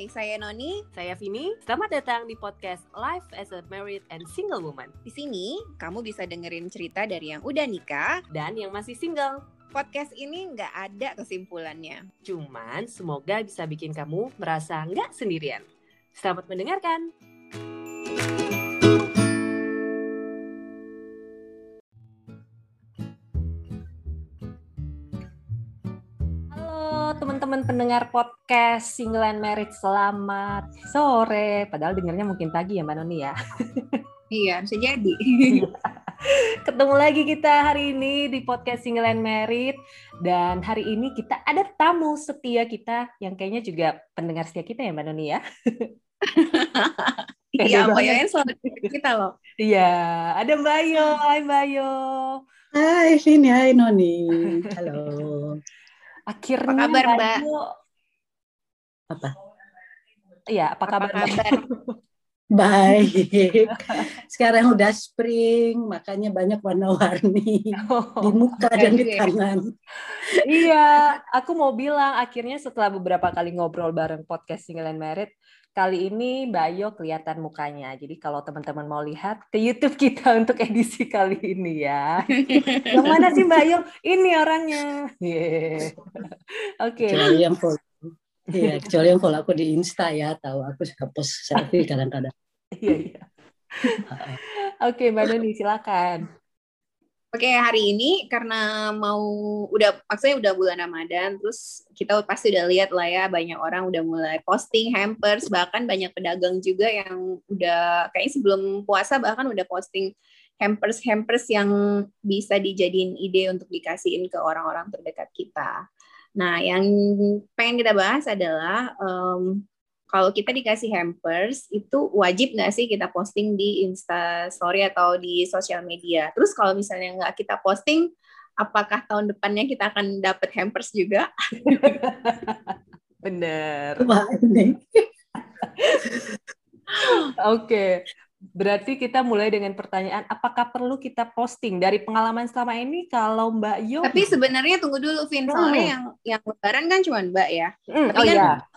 Hai, saya Noni. Saya Vini. Selamat datang di podcast Life as a Married and Single Woman. Di sini, kamu bisa dengerin cerita dari yang udah nikah dan yang masih single. Podcast ini nggak ada kesimpulannya. Cuman semoga bisa bikin kamu merasa nggak sendirian. Selamat mendengarkan. Pendengar podcast Single and Married selamat sore. Padahal dengarnya mungkin pagi ya Mbak Noni ya. Iya, bisa jadi. Ketemu lagi kita hari ini di podcast Single and Married dan hari ini kita ada tamu setia kita yang kayaknya juga pendengar setia kita ya Mbak Noni ya. Iya, Mbak selamat kita loh. Iya, ada Mbak Yo. Hai Mbak Yo. Hai Vini, hai Noni. Halo. Akhirnya apa kabar Mbak? Apa? Iya, apa, apa kabar? kabar? Baik. Sekarang udah spring, makanya banyak warna-warni oh, di muka dan di tangan. iya, aku mau bilang akhirnya setelah beberapa kali ngobrol bareng podcast Single and Married, kali ini Mbak Ayo kelihatan mukanya. Jadi kalau teman-teman mau lihat ke YouTube kita untuk edisi kali ini ya. yang mana sih Mbak Ayo? Ini orangnya. Yeah. Oke. Okay. yang follow. Iya, kecuali yang follow aku di Insta ya, tahu aku suka post selfie kadang-kadang. Iya, iya. Oke, Mbak Doni silakan. Oke, hari ini karena mau udah maksudnya udah bulan Ramadan, terus kita pasti udah lihat lah ya banyak orang udah mulai posting hampers, bahkan banyak pedagang juga yang udah kayaknya sebelum puasa bahkan udah posting hampers hampers yang bisa dijadiin ide untuk dikasihin ke orang-orang terdekat kita. Nah, yang pengen kita bahas adalah um, kalau kita dikasih hampers itu wajib nggak sih kita posting di Insta Story atau di sosial media? Terus kalau misalnya nggak kita posting, apakah tahun depannya kita akan dapat hampers juga? Bener. Oke, berarti kita mulai dengan pertanyaan, apakah perlu kita posting dari pengalaman selama ini? Kalau Mbak Yo, tapi sebenarnya tunggu dulu, Vin, soalnya hmm. yang yang lebaran kan cuma Mbak ya. Hmm, tapi oh kan iya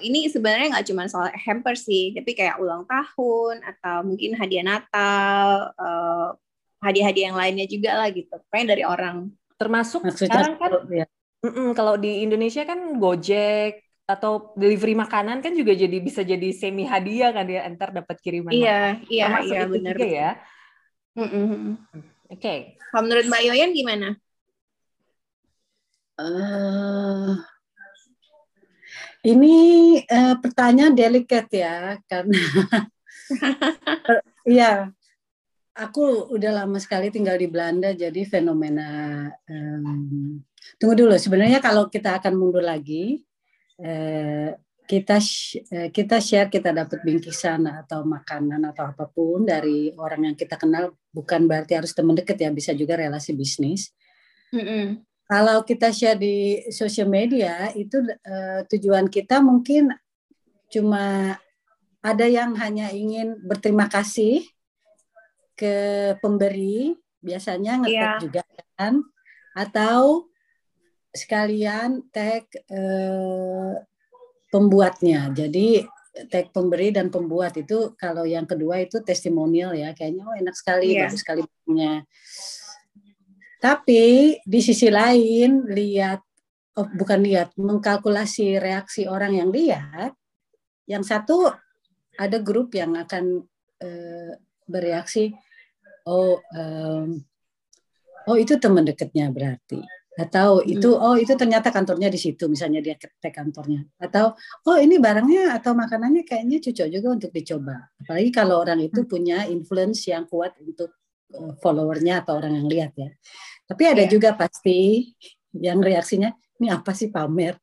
ini sebenarnya nggak cuma soal hamper sih, tapi kayak ulang tahun atau mungkin hadiah Natal, uh, hadiah-hadiah yang lainnya juga lah gitu. Pengen dari orang. Termasuk Maksudnya sekarang kan, ya. mm -mm, kalau di Indonesia kan Gojek atau delivery makanan kan juga jadi bisa jadi semi hadiah kan ya, entar dapat kiriman. Iya, iya, Termasuk iya benar. ya. Mm -mm. Oke. Okay. Kalau menurut Mbak Yoyan gimana? Uh, ini uh, pertanyaan delikat ya, karena Iya, aku udah lama sekali tinggal di Belanda, jadi fenomena. Um, tunggu dulu, sebenarnya kalau kita akan mundur lagi, uh, kita uh, kita share, kita dapat bingkisan atau makanan atau apa pun dari orang yang kita kenal, bukan berarti harus teman dekat ya, bisa juga relasi bisnis. Mm -hmm kalau kita share di sosial media itu uh, tujuan kita mungkin cuma ada yang hanya ingin berterima kasih ke pemberi biasanya ngetek yeah. juga kan atau sekalian tag uh, pembuatnya jadi tag pemberi dan pembuat itu kalau yang kedua itu testimonial ya kayaknya oh enak sekali yeah. bagus sekali punya tapi di sisi lain lihat oh, bukan lihat mengkalkulasi reaksi orang yang lihat, yang satu ada grup yang akan uh, bereaksi oh um, oh itu teman dekatnya berarti atau hmm. itu oh itu ternyata kantornya di situ misalnya dia ketek kantornya atau oh ini barangnya atau makanannya kayaknya cocok juga untuk dicoba apalagi kalau orang itu hmm. punya influence yang kuat untuk Eh, followernya atau orang yang lihat ya. Tapi ada yeah. juga pasti yang reaksinya ini apa sih pamer?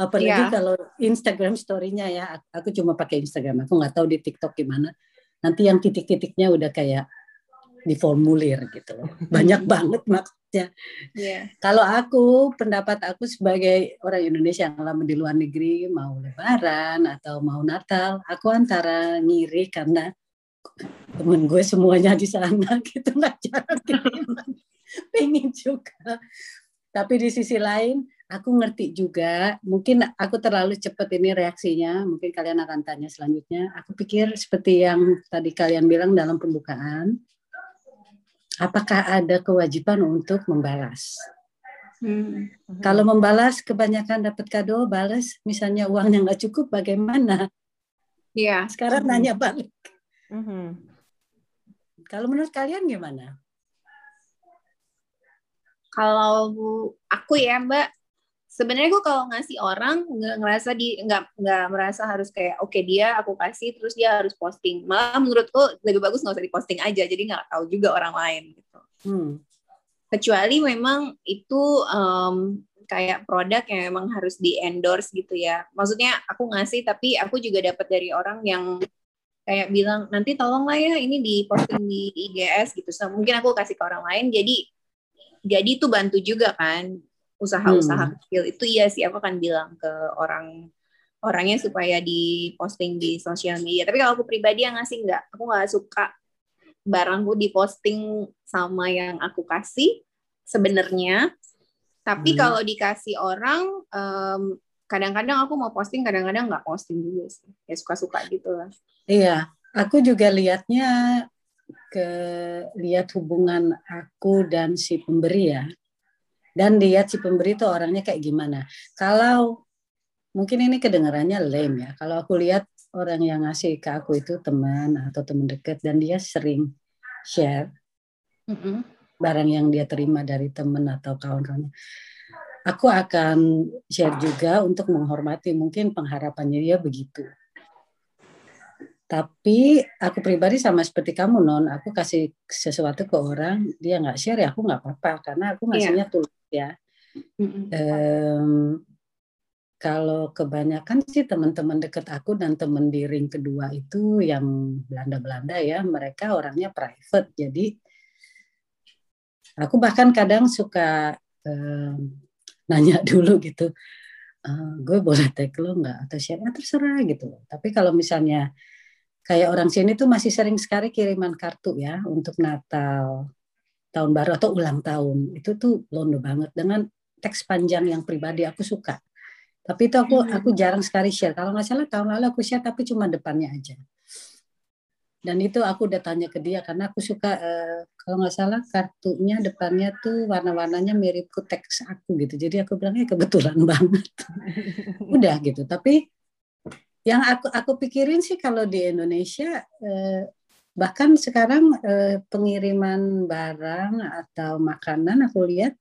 Apalagi yeah. kalau Instagram story-nya ya, aku cuma pakai Instagram, aku nggak tahu di TikTok gimana. Nanti yang titik-titiknya udah kayak di formulir gitu loh. Banyak banget maksudnya. Yeah. Kalau aku, pendapat aku sebagai orang Indonesia yang lama di luar negeri, mau lebaran atau mau Natal, aku antara ngiri karena temen gue semuanya di sana gitu kiriman pengen juga tapi di sisi lain aku ngerti juga, mungkin aku terlalu cepat ini reaksinya, mungkin kalian akan tanya selanjutnya. Aku pikir seperti yang tadi kalian bilang dalam pembukaan, apakah ada kewajiban untuk membalas? Hmm. Kalau membalas kebanyakan dapat kado, balas misalnya uangnya nggak cukup, bagaimana? Iya. Sekarang hmm. nanya balik. Hmm. Kalau menurut kalian gimana? Kalau aku ya Mbak, sebenarnya gue kalau ngasih orang nggak ngerasa di nggak nggak merasa harus kayak oke okay, dia aku kasih terus dia harus posting malah menurutku lebih bagus nggak usah diposting aja jadi nggak tahu juga orang lain gitu hmm. kecuali memang itu um, kayak produk yang memang harus di endorse gitu ya maksudnya aku ngasih tapi aku juga dapat dari orang yang kayak bilang nanti tolong lah ya ini di posting di IGS gitu so, mungkin aku kasih ke orang lain jadi jadi itu bantu juga kan usaha-usaha hmm. kecil itu iya sih aku akan bilang ke orang orangnya supaya di posting di sosial media tapi kalau aku pribadi yang ngasih nggak aku nggak suka barangku diposting sama yang aku kasih sebenarnya tapi hmm. kalau dikasih orang um, kadang-kadang aku mau posting kadang-kadang nggak posting juga sih ya suka-suka gitu lah iya aku juga lihatnya ke lihat hubungan aku dan si pemberi ya dan lihat si pemberi itu orangnya kayak gimana. Kalau mungkin ini kedengarannya lame ya. Kalau aku lihat orang yang ngasih ke aku itu teman atau teman dekat dan dia sering share mm -hmm. barang yang dia terima dari teman atau kawan-kawannya. Aku akan share juga untuk menghormati mungkin pengharapannya dia begitu. Tapi aku pribadi sama seperti kamu non, aku kasih sesuatu ke orang dia nggak share ya aku nggak apa-apa karena aku iya. ngasihnya yeah. tulus ya. Um, kalau kebanyakan sih teman-teman dekat aku dan teman di ring kedua itu yang Belanda-Belanda ya, mereka orangnya private. Jadi aku bahkan kadang suka um, nanya dulu gitu, uh, gue boleh tag lo nggak atau share? Ya, terserah gitu. Tapi kalau misalnya kayak orang sini tuh masih sering sekali kiriman kartu ya untuk Natal, tahun baru atau ulang tahun itu tuh londo banget dengan teks panjang yang pribadi aku suka tapi itu aku aku hmm. jarang sekali share kalau nggak salah tahun lalu aku share tapi cuma depannya aja dan itu aku udah tanya ke dia karena aku suka uh, kalau nggak salah kartunya depannya tuh warna-warnanya mirip ke teks aku gitu. Jadi aku bilangnya kebetulan banget. Udah gitu. Tapi yang aku aku pikirin sih kalau di Indonesia uh, bahkan sekarang eh, pengiriman barang atau makanan aku lihat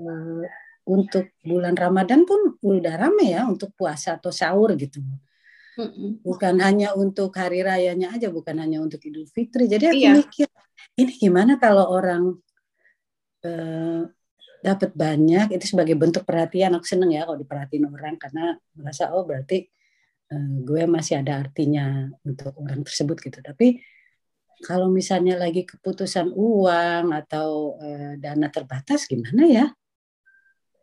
eh, untuk bulan Ramadan pun udah rame ya untuk puasa atau sahur gitu bukan hanya untuk hari rayanya aja bukan hanya untuk Idul Fitri jadi aku iya. mikir ini gimana kalau orang eh, dapat banyak itu sebagai bentuk perhatian aku seneng ya kalau diperhatiin orang karena merasa oh berarti eh, gue masih ada artinya untuk orang tersebut gitu tapi kalau misalnya lagi keputusan uang atau uh, dana terbatas gimana ya?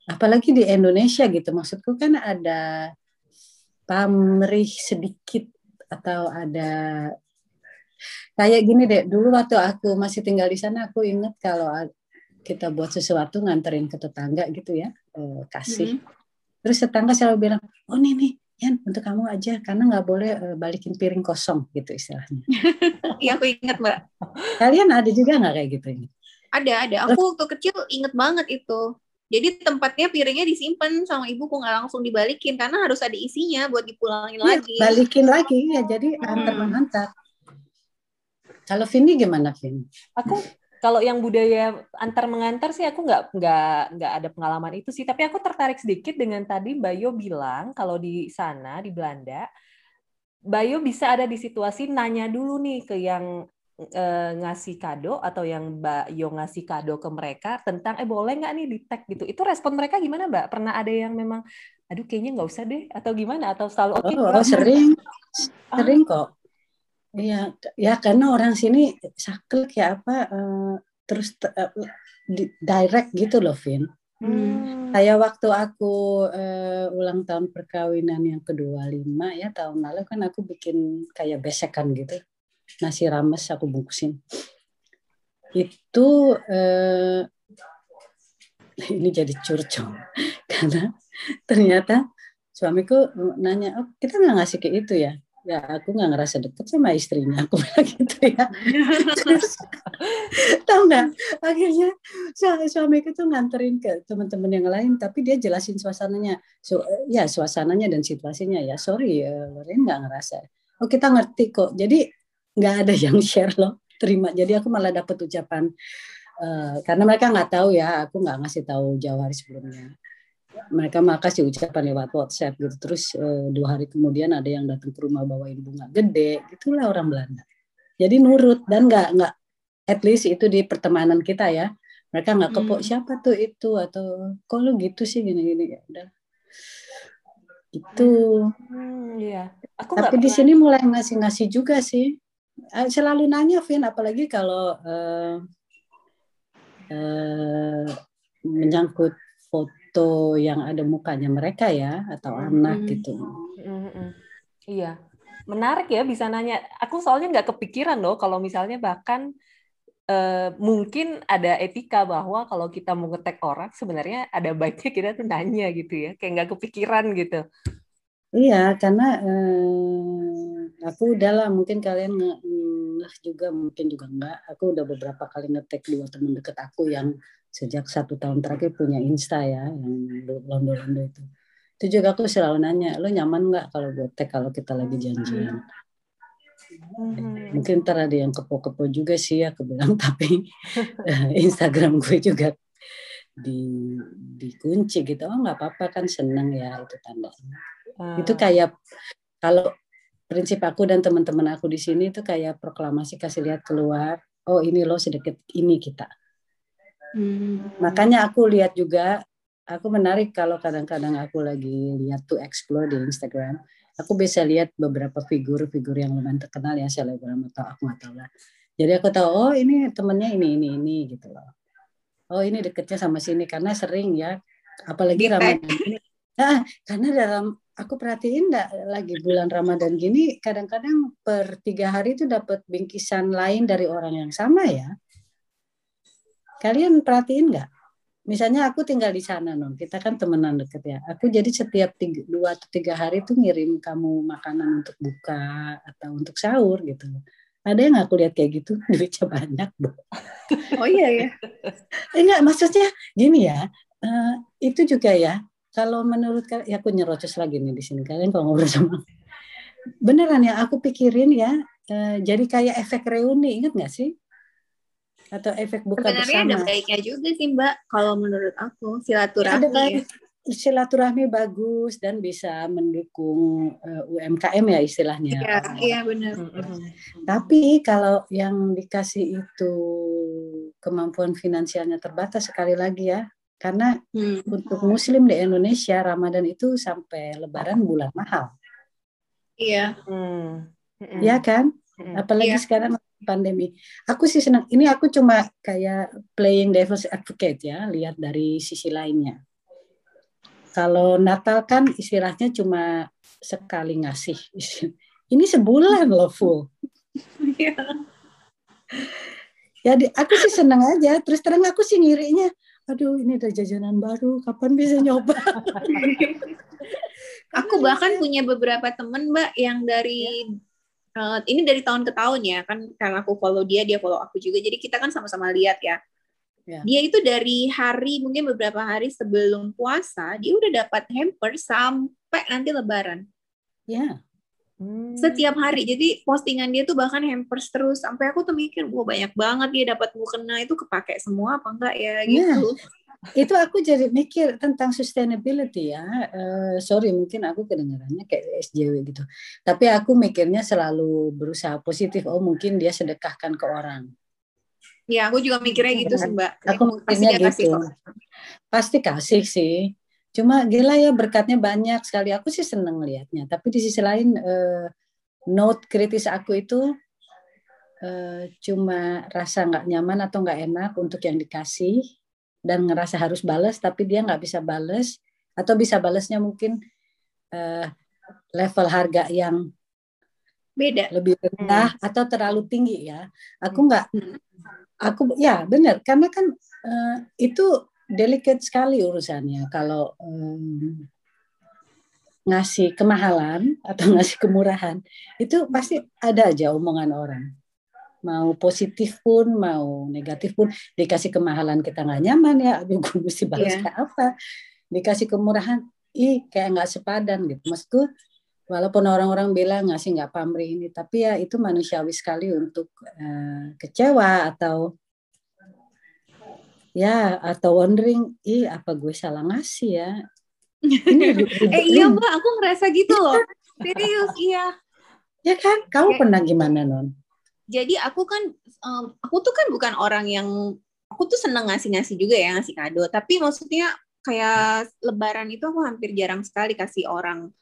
Apalagi di Indonesia gitu. Maksudku kan ada pamrih sedikit atau ada kayak gini deh. Dulu waktu aku masih tinggal di sana aku inget kalau kita buat sesuatu nganterin ke tetangga gitu ya, uh, kasih. Mm -hmm. Terus tetangga selalu bilang, "Oh nih nih, Yan untuk kamu aja karena nggak boleh uh, balikin piring kosong gitu istilahnya. Iya aku ingat mbak. Kalian ada juga nggak kayak gitu ini? Ada ada. Aku waktu kecil inget banget itu. Jadi tempatnya piringnya disimpan sama ibuku nggak langsung dibalikin karena harus ada isinya buat dipulangin ya, lagi. Balikin lagi ya jadi hmm. antar mengantar. Kalau Vini gimana Vini? Aku kalau yang budaya antar mengantar sih aku nggak nggak nggak ada pengalaman itu sih tapi aku tertarik sedikit dengan tadi Bayo bilang kalau di sana di Belanda Bayo bisa ada di situasi nanya dulu nih ke yang e, ngasih kado atau yang Bayo ngasih kado ke mereka tentang eh boleh nggak nih di tag gitu? Itu respon mereka gimana Mbak? Pernah ada yang memang aduh kayaknya nggak usah deh atau gimana? Atau selalu oke okay, oh, sering. Sering kok. Iya, ya karena orang sini saklek ya apa uh, terus uh, direct gitu loh, Vin. Hmm. Kayak waktu aku uh, ulang tahun perkawinan yang kedua lima ya tahun lalu kan aku bikin kayak besekan gitu nasi rames aku bungkusin. Itu uh, ini jadi curcol karena ternyata suamiku nanya oh kita nggak ngasih ke itu ya? Ya aku nggak ngerasa deket sama istrinya. Aku bilang gitu ya. Tahu nggak? Akhirnya suamiku tuh nganterin ke teman-teman yang lain tapi dia jelasin suasananya. So, ya suasananya dan situasinya ya. Sorry uh, Loren nggak ngerasa. Oh kita ngerti kok. Jadi nggak ada yang share loh terima. Jadi aku malah dapat ucapan uh, karena mereka nggak tahu ya aku nggak ngasih tahu jauh hari sebelumnya. Mereka makasih ucapan lewat WhatsApp gitu. Terus uh, dua hari kemudian ada yang datang ke rumah bawain bunga gede gitulah orang Belanda. Jadi nurut dan nggak nggak at least itu di pertemanan kita ya. Mereka nggak kepok hmm. siapa tuh itu? atau kalau gitu sih? gini-gini. Ya udah. Itu hmm, iya. Aku tapi di sini mulai ngasih-ngasih juga sih selalu nanya Vin apalagi kalau uh, uh, menyangkut foto yang ada mukanya mereka ya atau hmm. anak gitu. Hmm. Iya, menarik ya bisa nanya. Aku soalnya nggak kepikiran loh kalau misalnya bahkan uh, mungkin ada etika bahwa kalau kita mau ngetek orang sebenarnya ada baiknya kita tuh nanya gitu ya, kayak nggak kepikiran gitu. Iya, karena uh, aku udahlah mungkin kalian nge juga mungkin juga enggak. Aku udah beberapa kali ngetek dua teman deket aku yang sejak satu tahun terakhir punya Insta ya yang londo-londo itu itu juga aku selalu nanya lo nyaman nggak kalau gue tag kalau kita lagi janjian hmm. mungkin ntar ada yang kepo-kepo juga sih ya bilang tapi Instagram gue juga di dikunci gitu oh nggak apa-apa kan seneng ya itu tanda itu kayak kalau prinsip aku dan teman-teman aku di sini itu kayak proklamasi kasih lihat keluar oh ini lo sedekat ini kita Hmm. Makanya aku lihat juga, aku menarik kalau kadang-kadang aku lagi lihat tuh explore di Instagram, aku bisa lihat beberapa figur-figur yang lumayan terkenal ya selebgram atau aku nggak tahu lah. Jadi aku tahu oh ini temennya ini ini ini gitu loh. Oh ini deketnya sama sini karena sering ya, apalagi Ramadan ini. Nah, karena dalam aku perhatiin enggak lagi bulan Ramadan gini kadang-kadang per tiga hari itu dapat bingkisan lain dari orang yang sama ya. Kalian perhatiin nggak? Misalnya aku tinggal di sana, non. Kita kan temenan deket ya. Aku jadi setiap tiga, dua atau tiga hari tuh ngirim kamu makanan untuk buka atau untuk sahur gitu. Ada yang aku lihat kayak gitu duitnya banyak, bu. Oh iya ya. Enggak, maksudnya gini ya. Uh, itu juga ya. Kalau menurut kalian, ya aku nyerocos lagi nih di sini. Kalian kalau ngobrol sama beneran ya aku pikirin ya uh, jadi kayak efek reuni inget nggak sih atau efek buka Sebenarnya bersama. ada baiknya juga sih Mbak kalau menurut aku silaturahmi. Ada baik, ya. silaturahmi bagus dan bisa mendukung uh, eh, UMKM ya istilahnya. Iya, iya benar. Tapi kalau yang dikasih itu kemampuan finansialnya terbatas sekali lagi ya. Karena hmm. untuk muslim di Indonesia Ramadan itu sampai lebaran bulan mahal. Iya. Hmm. Ya kan? Apalagi iya. sekarang pandemi. Aku sih senang. Ini aku cuma kayak playing devil's advocate ya, lihat dari sisi lainnya. Kalau Natal kan istilahnya cuma sekali ngasih. Ini sebulan loh full. Iya. ya, aku sih senang aja. Terus terang aku sih ngirinya, aduh ini ada jajanan baru, kapan bisa nyoba? aku bahkan punya beberapa temen mbak yang dari ya uh, ini dari tahun ke tahun ya kan karena aku follow dia dia follow aku juga jadi kita kan sama-sama lihat ya yeah. dia itu dari hari mungkin beberapa hari sebelum puasa dia udah dapat hamper sampai nanti lebaran ya. Hmm. Setiap hari, jadi postingan dia tuh bahkan hampers terus. Sampai aku tuh mikir, wah banyak banget dia dapat mukena itu kepake semua apa enggak ya iya. gitu itu aku jadi mikir tentang sustainability ya. Uh, sorry mungkin aku kedengarannya kayak SJW gitu. Tapi aku mikirnya selalu berusaha positif. Oh mungkin dia sedekahkan ke orang. Ya aku juga mikirnya gitu sih mbak. Aku mikirnya pasti gitu. Kasih pasti kasih sih. Cuma gila ya berkatnya banyak sekali. Aku sih seneng liatnya. Tapi di sisi lain uh, note kritis aku itu uh, cuma rasa nggak nyaman atau nggak enak untuk yang dikasih dan ngerasa harus balas tapi dia nggak bisa balas atau bisa balasnya mungkin uh, level harga yang beda lebih rendah hmm. atau terlalu tinggi ya aku nggak hmm. aku ya benar karena kan uh, itu delicate sekali urusannya. Kalau um, ngasih kemahalan atau ngasih kemurahan itu pasti ada aja omongan orang. Mau positif pun mau negatif pun dikasih kemahalan kita nggak nyaman ya aduh gue mesti balas yeah. apa. Dikasih kemurahan ih kayak nggak sepadan gitu. Maksudku walaupun orang-orang bilang ngasih nggak pamrih ini tapi ya itu manusiawi sekali untuk uh, kecewa atau ya atau wondering ih apa gue salah ngasih ya? Ini eh iya mbak aku ngerasa gitu loh. Serius iya. Ya kan? Kamu Kayak, pernah gimana non jadi aku kan um, aku tuh kan bukan orang yang aku tuh seneng ngasih-ngasih juga ya ngasih kado. Tapi maksudnya kayak lebaran itu aku hampir jarang sekali kasih orang.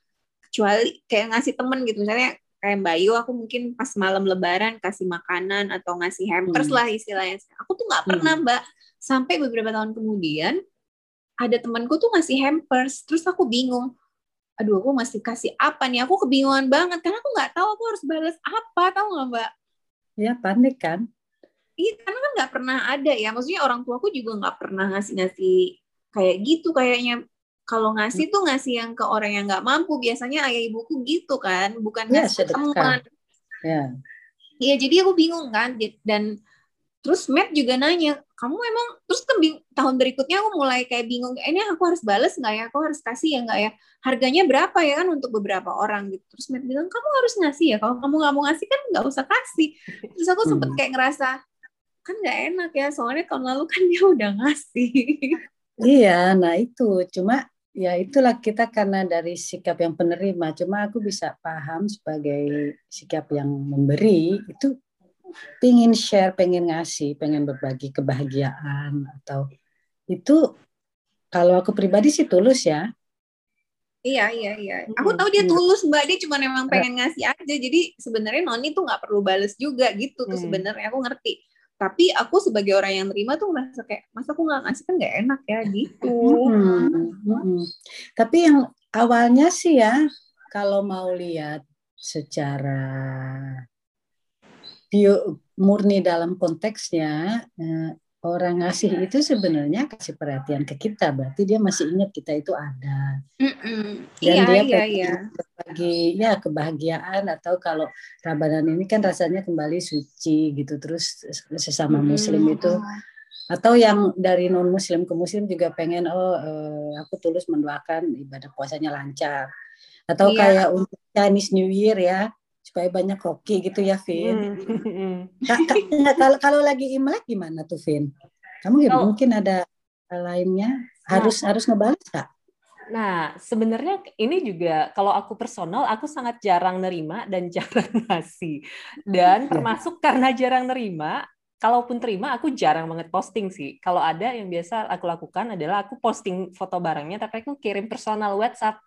Kecuali kayak ngasih temen gitu misalnya kayak Mbak Yu aku mungkin pas malam lebaran kasih makanan atau ngasih hampers hmm. lah istilahnya. Aku tuh nggak pernah hmm. Mbak. Sampai beberapa tahun kemudian ada temanku tuh ngasih hampers. Terus aku bingung aduh aku masih kasih apa nih? Aku kebingungan banget karena aku nggak tahu aku harus balas apa tahu nggak mbak? Ya panik kan? Iya karena kan nggak pernah ada ya. Maksudnya orang tuaku juga nggak pernah ngasih ngasih kayak gitu kayaknya kalau ngasih tuh ngasih yang ke orang yang nggak mampu biasanya ayah ibuku gitu kan bukan ya, ngasih teman. Ya Iya, jadi aku bingung kan dan terus Matt juga nanya kamu emang terus kan tahun berikutnya aku mulai kayak bingung ini aku harus balas nggak ya? Aku harus kasih ya nggak ya? Harganya berapa ya kan untuk beberapa orang? Gitu. Terus Matt bilang kamu harus ngasih ya kalau kamu nggak mau ngasih kan nggak usah kasih. Terus aku sempet hmm. kayak ngerasa kan nggak enak ya soalnya tahun lalu kan dia udah ngasih. Iya nah itu cuma ya itulah kita karena dari sikap yang penerima. Cuma aku bisa paham sebagai sikap yang memberi itu pengen share pengen ngasih pengen berbagi kebahagiaan atau itu kalau aku pribadi sih tulus ya. Iya iya iya. Aku tahu dia tulus mbak. Dia cuma memang pengen ngasih aja. Jadi sebenarnya Noni tuh nggak perlu bales juga gitu tuh hmm. sebenarnya. Aku ngerti tapi aku sebagai orang yang terima tuh merasa kayak masa aku nggak ngasih? Kan nggak enak ya gitu. Hmm, hmm. tapi yang awalnya sih ya kalau mau lihat secara bio murni dalam konteksnya eh, orang ngasih itu sebenarnya kasih perhatian ke kita berarti dia masih ingat kita itu ada Mm-mm. dan iya, dia iya, iya. berbagi ya kebahagiaan atau kalau Ramadan ini kan rasanya kembali suci gitu terus sesama mm-hmm. Muslim itu atau yang dari non Muslim ke Muslim juga pengen oh eh, aku tulus mendoakan ibadah puasanya lancar atau iya. kayak untuk Chinese New Year ya supaya banyak koki gitu ya, Vin. Hmm. kalau kalau lagi Imlek gimana tuh, Vin? Kamu oh. mungkin ada lainnya harus nah. harus ngebalas kak? Nah, sebenarnya ini juga kalau aku personal, aku sangat jarang nerima dan jarang ngasih. Dan iya. termasuk karena jarang nerima, kalaupun terima, aku jarang banget posting sih. Kalau ada yang biasa aku lakukan adalah aku posting foto barangnya, tapi aku kirim personal WhatsApp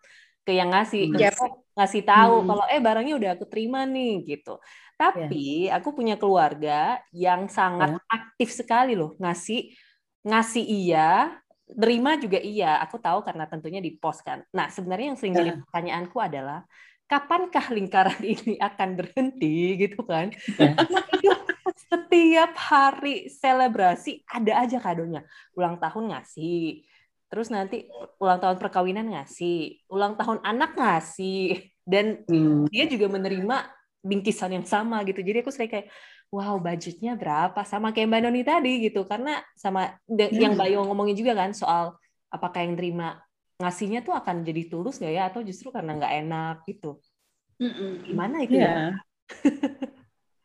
ke yang ngasih yep. ngasih tahu hmm. kalau eh barangnya udah aku terima nih gitu. Tapi yeah. aku punya keluarga yang sangat yeah. aktif sekali loh ngasih ngasih iya, terima juga iya. Aku tahu karena tentunya di post kan. Nah, sebenarnya yang sering yeah. jadi pertanyaanku adalah kapankah lingkaran ini akan berhenti gitu kan? Yeah. setiap hari selebrasi ada aja kadonya. Ulang tahun ngasih, terus nanti ulang tahun perkawinan ngasih, ulang tahun anak ngasih, dan hmm. dia juga menerima bingkisan yang sama gitu. Jadi aku sering kayak, wow budgetnya berapa? Sama kayak Mbak Noni tadi gitu, karena sama hmm. yang Mbak Yo ngomongin juga kan soal apakah yang terima ngasihnya tuh akan jadi tulus nggak ya, atau justru karena nggak enak gitu. Hmm. Gimana itu ya? ya?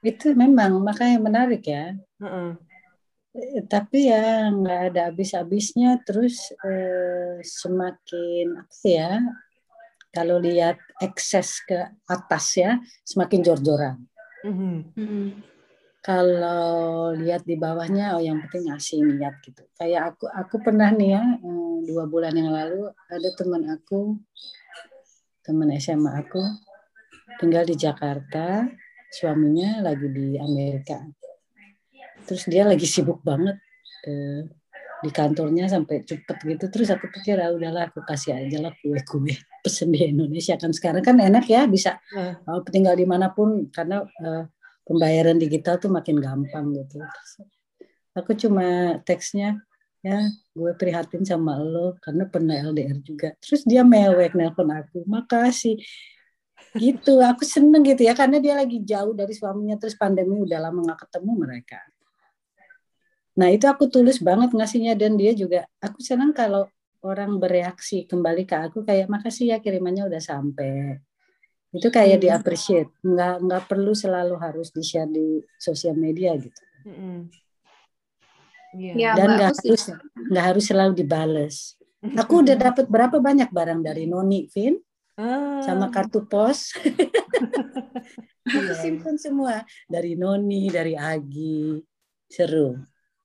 itu memang makanya menarik ya. Eh, tapi ya nggak ada habis-habisnya. Terus eh, semakin apa ya kalau lihat ekses ke atas ya semakin jor-joran. Mm-hmm. kalau lihat di bawahnya oh yang penting ngasih niat gitu. Kayak aku aku pernah nih ya eh, dua bulan yang lalu ada teman aku teman SMA aku tinggal di Jakarta suaminya lagi di Amerika terus dia lagi sibuk banget eh, di kantornya sampai cepet gitu. Terus aku pikir ah udahlah aku kasih aja lah kue kue pesen di Indonesia. Kan sekarang kan enak ya bisa uh. tinggal di mana pun. Karena uh, pembayaran digital tuh makin gampang gitu. Terus aku cuma teksnya ya gue prihatin sama lo karena pernah LDR juga. Terus dia mewek nelpon aku makasih. Gitu aku seneng gitu ya karena dia lagi jauh dari suaminya. Terus pandemi udah lama nggak ketemu mereka nah itu aku tulus banget ngasihnya dan dia juga aku senang kalau orang bereaksi kembali ke aku kayak makasih ya kirimannya udah sampai itu kayak di appreciate nggak nggak perlu selalu harus di share di sosial media gitu. Yeah. dan nggak harus nggak harus selalu dibales. Aku udah dapat berapa banyak barang dari Noni Vin? Ah. sama kartu pos. Aku simpan semua. Dari Noni dari Agi. Seru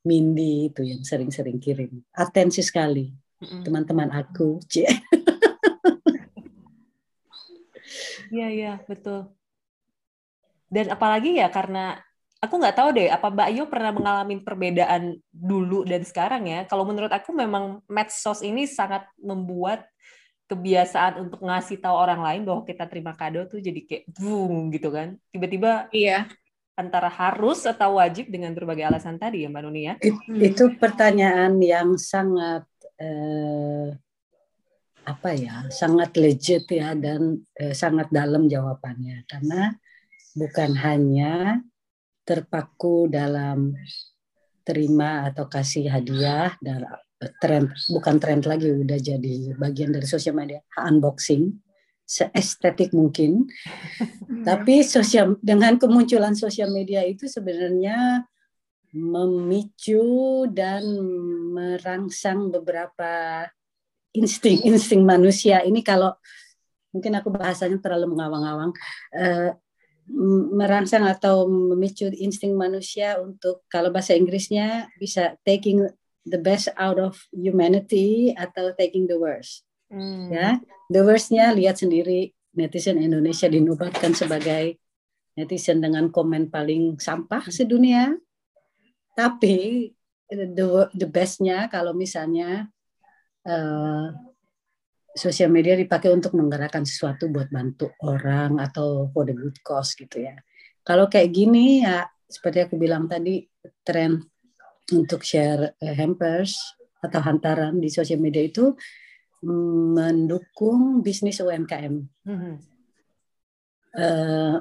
Mindy itu yang sering-sering kirim atensi sekali teman-teman aku cie Iya iya betul. Dan apalagi ya karena aku nggak tahu deh apa Mbak Ayu pernah mengalami perbedaan dulu dan sekarang ya. Kalau menurut aku memang medsos ini sangat membuat kebiasaan untuk ngasih tahu orang lain bahwa kita terima kado tuh jadi kayak boom gitu kan. Tiba-tiba iya antara harus atau wajib dengan berbagai alasan tadi ya Mbak Nuni ya. It, itu pertanyaan yang sangat eh, apa ya sangat legit ya dan eh, sangat dalam jawabannya. Karena bukan hanya terpaku dalam terima atau kasih hadiah dan tren bukan tren lagi udah jadi bagian dari sosial media unboxing seestetik mungkin. Tapi sosial dengan kemunculan sosial media itu sebenarnya memicu dan merangsang beberapa insting-insting manusia. Ini kalau mungkin aku bahasanya terlalu mengawang-awang uh, merangsang atau memicu insting manusia untuk kalau bahasa Inggrisnya bisa taking the best out of humanity atau taking the worst. Hmm. Ya, the worstnya lihat sendiri netizen Indonesia dinobatkan sebagai netizen dengan komen paling sampah sedunia. Tapi the the bestnya kalau misalnya uh, sosial media dipakai untuk menggerakkan sesuatu buat bantu orang atau for the good cause gitu ya. Kalau kayak gini ya seperti aku bilang tadi tren untuk share uh, hampers atau hantaran di sosial media itu mendukung bisnis UMKM mm-hmm. uh,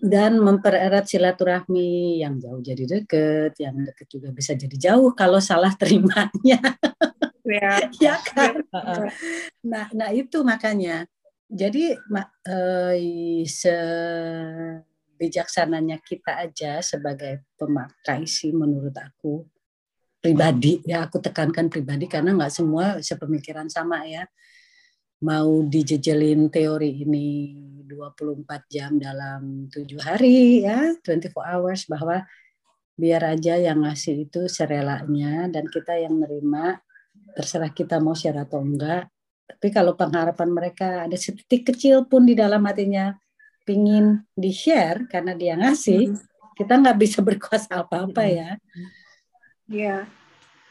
dan mempererat silaturahmi yang jauh jadi deket, yang deket juga bisa jadi jauh kalau salah terimanya. ya, ya kan. Nah, nah itu makanya. Jadi eh, sebijaksananya kita aja sebagai pemakai sih menurut aku pribadi. Ya aku tekankan pribadi karena nggak semua sepemikiran sama ya. Mau dijejelin teori ini 24 jam dalam tujuh hari ya 24 hours bahwa biar aja yang ngasih itu serelanya dan kita yang nerima terserah kita mau share atau enggak. Tapi kalau pengharapan mereka ada setitik kecil pun di dalam hatinya pingin di share karena dia ngasih hmm. kita nggak bisa berkuasa apa-apa hmm. ya Iya.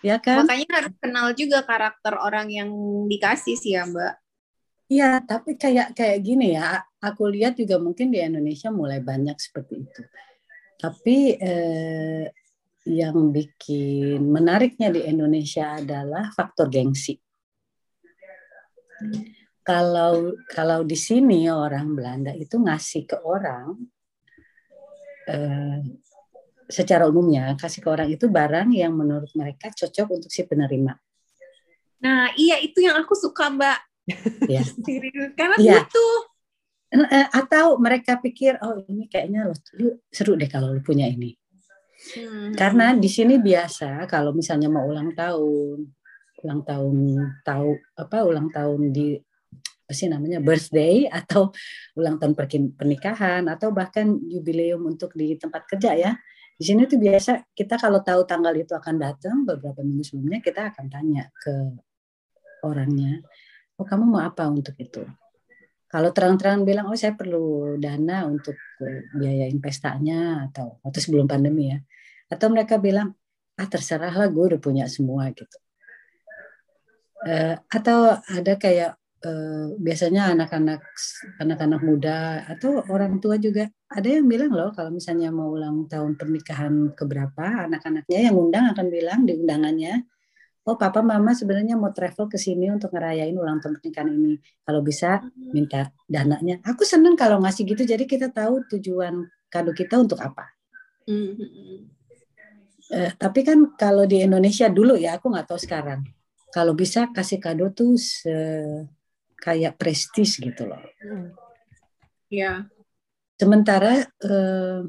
Ya kan? Makanya harus kenal juga karakter orang yang dikasih sih ya, Mbak. Iya, tapi kayak kayak gini ya, aku lihat juga mungkin di Indonesia mulai banyak seperti itu. Tapi eh, yang bikin menariknya di Indonesia adalah faktor gengsi. Kalau kalau di sini orang Belanda itu ngasih ke orang eh, secara umumnya kasih ke orang itu barang yang menurut mereka cocok untuk si penerima. Nah, iya itu yang aku suka, Mbak. ya. Karena ya. butuh. Eh, atau mereka pikir, oh ini kayaknya lo seru deh kalau lo punya ini. Hmm. Karena di sini biasa kalau misalnya mau ulang tahun, ulang tahun tahu apa ulang tahun di apa sih namanya birthday atau ulang tahun pernikahan atau bahkan jubileum untuk di tempat kerja ya. Di sini tuh biasa kita kalau tahu tanggal itu akan datang beberapa minggu sebelumnya kita akan tanya ke orangnya, oh kamu mau apa untuk itu? Kalau terang-terangan bilang, oh saya perlu dana untuk biaya investasinya atau waktu sebelum pandemi ya, atau mereka bilang ah terserah lah gue udah punya semua gitu uh, atau ada kayak uh, biasanya anak-anak anak-anak muda atau orang tua juga ada yang bilang loh kalau misalnya mau ulang tahun pernikahan keberapa anak-anaknya yang undang akan bilang di undangannya oh papa mama sebenarnya mau travel ke sini untuk ngerayain ulang tahun pernikahan ini. Kalau bisa minta dananya. Aku seneng kalau ngasih gitu jadi kita tahu tujuan kado kita untuk apa. Mhm. Eh, tapi kan kalau di Indonesia dulu ya, aku nggak tahu sekarang. Kalau bisa kasih kado tuh se- kayak prestis gitu loh. Hmm. Iya. Sementara eh,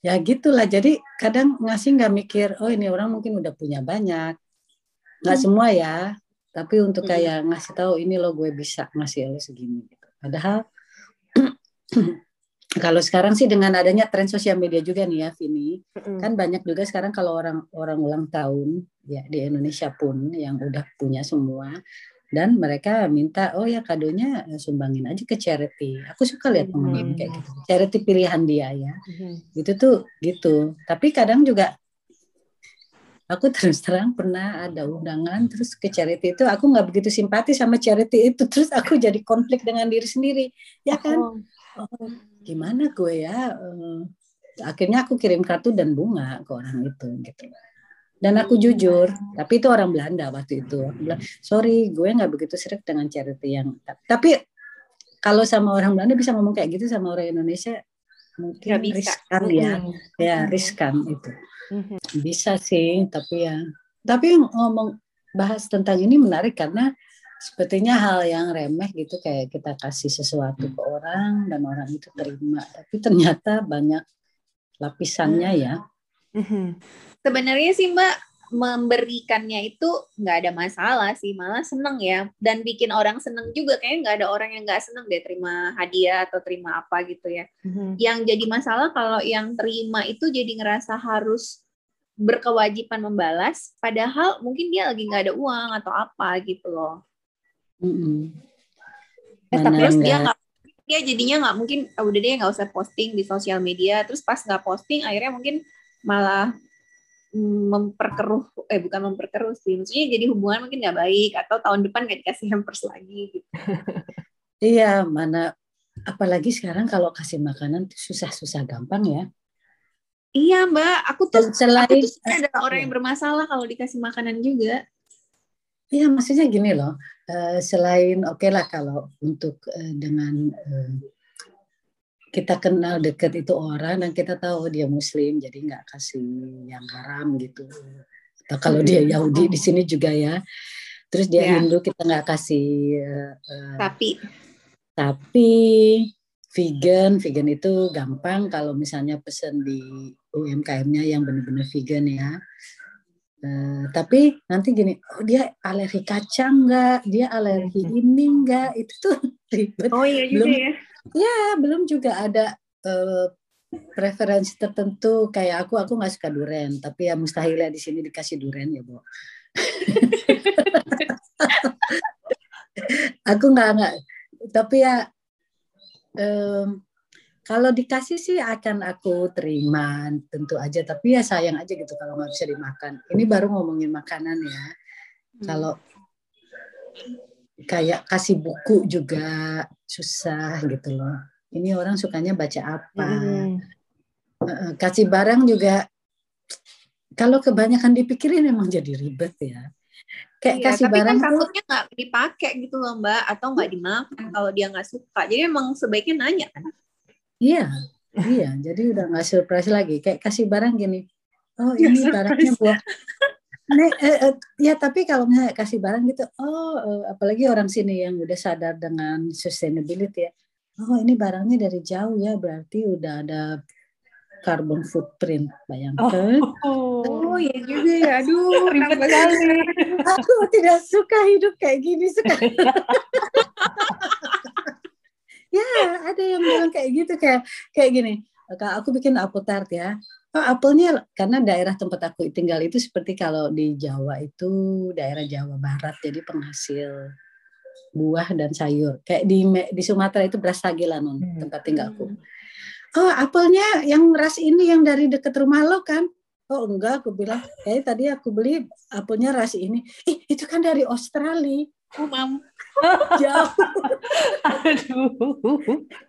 ya gitulah. Jadi kadang ngasih nggak mikir, oh ini orang mungkin udah punya banyak. Nggak Hmm. semua ya, tapi untuk Hmm. kayak ngasih tahu ini loh gue bisa ngasih lo segini. Gitu. Padahal kalau sekarang sih dengan adanya tren sosial media juga nih ya, Vini. Mm-mm. kan banyak juga sekarang kalau orang orang ulang tahun ya di Indonesia pun yang udah punya semua dan mereka minta oh ya kadonya eh, sumbangin aja ke charity. Aku suka lihat Hmm. pengumuman kayak gitu. Charity pilihan dia ya. Mhm. Itu tuh gitu. Tapi kadang juga aku terus terang pernah ada undangan terus ke charity itu aku nggak begitu simpati sama charity itu terus aku jadi konflik dengan diri sendiri ya kan Oh. oh, gimana gue ya eh, akhirnya aku kirim kartu dan bunga ke orang itu gitu dan aku jujur tapi itu orang Belanda waktu itu. Sorry gue nggak begitu seret dengan charity yang tapi kalau sama orang Belanda bisa ngomong kayak gitu sama orang Indonesia mungkin Nggak bisa. riskan ya. Mm-mm. ya riskan itu. Mhm. bisa sih tapi ya. Tapi ngomong bahas tentang ini menarik karena sepertinya hal yang remeh gitu kayak kita kasih sesuatu ke orang dan orang itu terima. Tapi ternyata banyak lapisannya ya. Mhm. Sebenarnya sih Mbak memberikannya itu nggak ada masalah sih, malah seneng ya. Dan bikin orang seneng juga, kayaknya nggak ada orang yang nggak seneng deh terima hadiah atau terima apa gitu ya. Mhm. Yang jadi masalah kalau yang terima itu jadi ngerasa harus berkewajiban membalas, padahal mungkin dia lagi nggak ada uang atau apa gitu loh. Mm-mm. Eh, tapi Terus dia nggak dia jadinya nggak mungkin ah, udah dia nggak usah posting di sosial media terus pas nggak posting akhirnya mungkin malah memperkeruh eh bukan memperkeruh sih maksudnya jadi hubungan mungkin nggak baik atau tahun depan nggak dikasih hampers lagi gitu iya mana apalagi sekarang kalau kasih makanan tuh susah-susah gampang ya iya mbak aku tuh selain aku tuh sebenarnya adalah orang iya. yang bermasalah kalau dikasih makanan juga Iya, maksudnya gini loh. eh, selain oke lah kalau untuk eh, dengan eh, kita kenal deket itu orang dan kita tahu dia Muslim, jadi nggak kasih yang haram gitu. Atau kalau dia Yahudi di sini juga ya. Terus dia Ya. Hindu kita nggak kasih. eh, tapi tapi vegan, vegan itu gampang kalau misalnya pesen di UMKM-nya yang benar-benar vegan ya. Eh, tapi nanti gini, oh dia alergi kacang nggak? Dia alergi ini nggak? Itu tuh ribet. oh iya juga juga ya Ya, belum juga ada eh, preferensi tertentu kayak aku, aku nggak suka duren, tapi ya mustahil ya di sini dikasih duren ya, Bu. aku nggak nggak, tapi ya em, kalau dikasih sih akan aku terima tentu aja, tapi ya sayang aja gitu kalau nggak bisa dimakan. Ini baru ngomongin makanan ya. Hmm. Kalau kayak kasih buku juga susah gitu loh. Ini orang sukanya baca apa? Eh, Kasih barang juga kalau kebanyakan dipikirin emang jadi ribet ya. Kayak Iya, kasih tapi barang kan takutnya nggak dipakai gitu loh mbak atau nggak dimakan kalau dia nggak suka jadi emang sebaiknya nanya kan iya, iya. Jadi udah nggak surprise lagi. Kayak kasih barang gini. Oh ini barangnya buah. Nek, eh, eh, ya tapi kalau misalnya kasih barang gitu, oh eh, apalagi orang sini yang udah sadar dengan sustainability ya, oh ini barangnya dari jauh ya, berarti udah ada carbon footprint, bayangkan. Oh, oh iya juga ya aduh ribet sekali. Aku tidak suka hidup kayak gini sekali. ya ada yang bilang kayak gitu kayak kayak gini. Aku bikin apple tart ya, oh, apelnya karena daerah tempat aku tinggal itu seperti kalau di Jawa itu daerah Jawa Barat, jadi penghasil buah dan sayur. Kayak di di Sumatera itu Brastagi lah non Hmm. tempat tinggalku. Oh apelnya yang ras ini yang dari deket rumah lo kan? Oh enggak, aku bilang, kayak tadi aku beli apelnya ras ini. Ih, itu kan dari Australia. Mam Jauh. Aduh.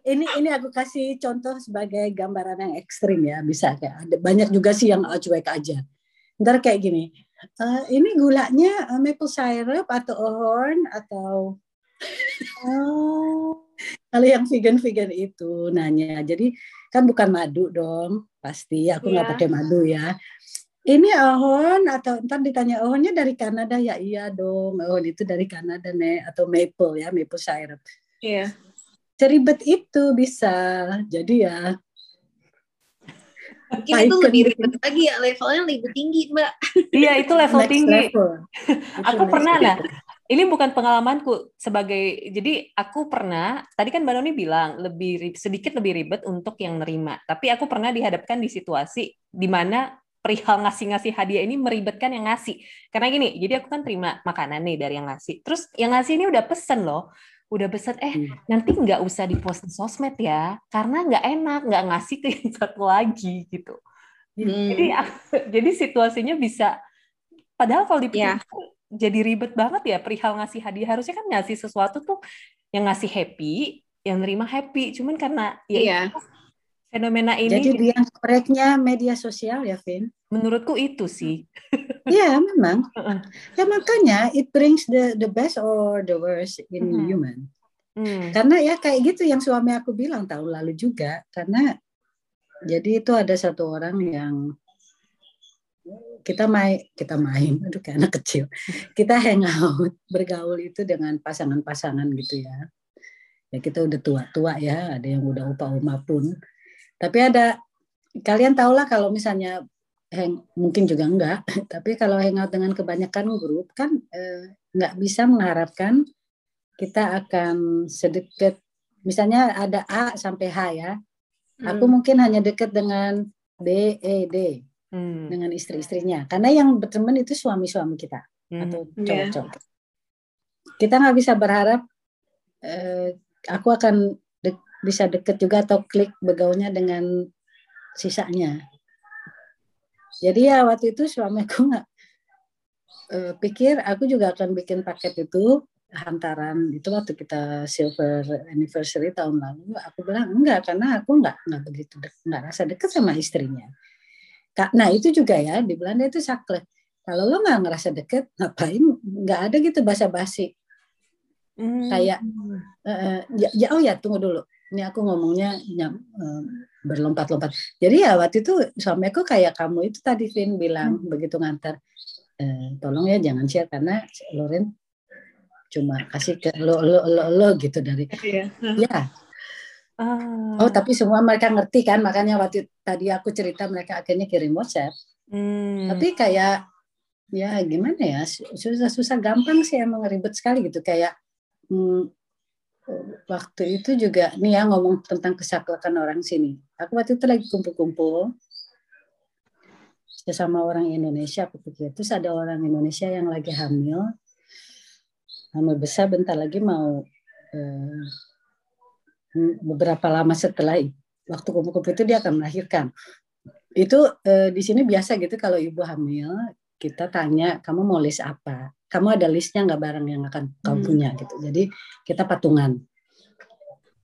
ini ini aku kasih contoh sebagai gambaran yang ekstrim ya, bisa kayak ada banyak juga sih yang cuek aja. Ntar kayak gini, uh, ini gulanya uh, maple syrup atau ahorn atau oh. kalau yang vegan-vegan itu nanya. Jadi kan bukan madu dong, pasti aku nggak yeah. pakai madu ya. Ini ahorn atau ntar ditanya ahornnya dari Kanada ya iya dong. Ahorn itu dari Kanada nih atau maple ya maple syrup. Iya. Yeah. Ceribet itu bisa. Jadi ya Mungkin itu lebih ribet lagi ya, levelnya lebih tinggi, Mbak. Iya, itu level Next tinggi. Level. aku pernah nah, ini bukan pengalamanku sebagai jadi aku pernah tadi kan Mbak Noni bilang lebih sedikit lebih ribet untuk yang nerima. Tapi aku pernah dihadapkan di situasi di mana perihal ngasih-ngasih hadiah ini meribetkan yang ngasih. Karena gini, jadi aku kan terima makanan nih dari yang ngasih. Terus yang ngasih ini udah pesen loh udah pesan eh hmm. nanti nggak usah dipost di sosmed ya karena nggak enak nggak ngasih ke yang satu lagi gitu hmm. jadi jadi situasinya bisa padahal kalau dipikir yeah. jadi ribet banget ya perihal ngasih hadiah harusnya kan ngasih sesuatu tuh yang ngasih happy yang nerima happy cuman karena ya yeah. Fenomena ini jadi yang koreknya media sosial ya Vin? Menurutku itu sih. Ya memang. Ya makanya it brings the the best or the worst in hmm. human. Hmm. karena ya kayak gitu yang suami aku bilang tahun lalu juga. Karena jadi itu ada satu orang yang kita main kita main aduh kayak anak kecil. Kita hangout bergaul itu dengan pasangan-pasangan gitu ya. Ya kita udah tua-tua ya ada yang udah upa-uma pun tapi ada kalian tahulah kalau misalnya hang, mungkin juga enggak, tapi kalau hangout dengan kebanyakan grup kan eh, enggak bisa mengharapkan kita akan sedekat misalnya ada A sampai H ya. Hmm. Aku mungkin hanya dekat dengan B, E, D hmm. dengan istri-istrinya. Karena yang berteman itu suami-suami kita hmm. atau iya. cowok-cowok. Yeah. Kita nggak bisa berharap eh, aku akan bisa deket juga atau klik begaulnya dengan sisanya. Jadi ya waktu itu suamiku nggak uh, pikir aku juga akan bikin paket itu hantaran. Itu waktu kita silver anniversary tahun lalu aku bilang enggak karena aku enggak enggak begitu enggak rasa deket sama istrinya. Nah itu juga ya di Belanda itu saklek kalau lo nggak ngerasa deket ngapain? Nggak ada gitu basa-basi. Hmm. kayak uh, ya, ya oh ya tunggu dulu ini aku ngomongnya nyam, uh, berlompat-lompat. Jadi ya waktu itu suamiku kayak kamu itu tadi Vin bilang hmm. begitu ngantar, e, tolong ya jangan share karena Loren cuma kasih ke lo lo lo, lo gitu dari iya. ya. Ah. Oh tapi semua mereka ngerti kan makanya waktu tadi aku cerita mereka akhirnya kirim WhatsApp. Hmm. Tapi kayak ya gimana ya susah-susah gampang sih emang ribet sekali gitu kayak hmm, waktu itu juga nih ya ngomong tentang kesaklakan orang sini. Aku waktu itu lagi kumpul-kumpul sesama orang Indonesia aku pikir. Terus ada orang Indonesia yang lagi hamil. Hamil besar bentar lagi mau eh, beberapa lama setelah waktu kumpul-kumpul itu dia akan melahirkan. Itu eh, di sini biasa gitu kalau ibu hamil kita tanya kamu mau list apa kamu ada listnya nggak barang yang akan kamu hmm. punya gitu. Jadi kita patungan.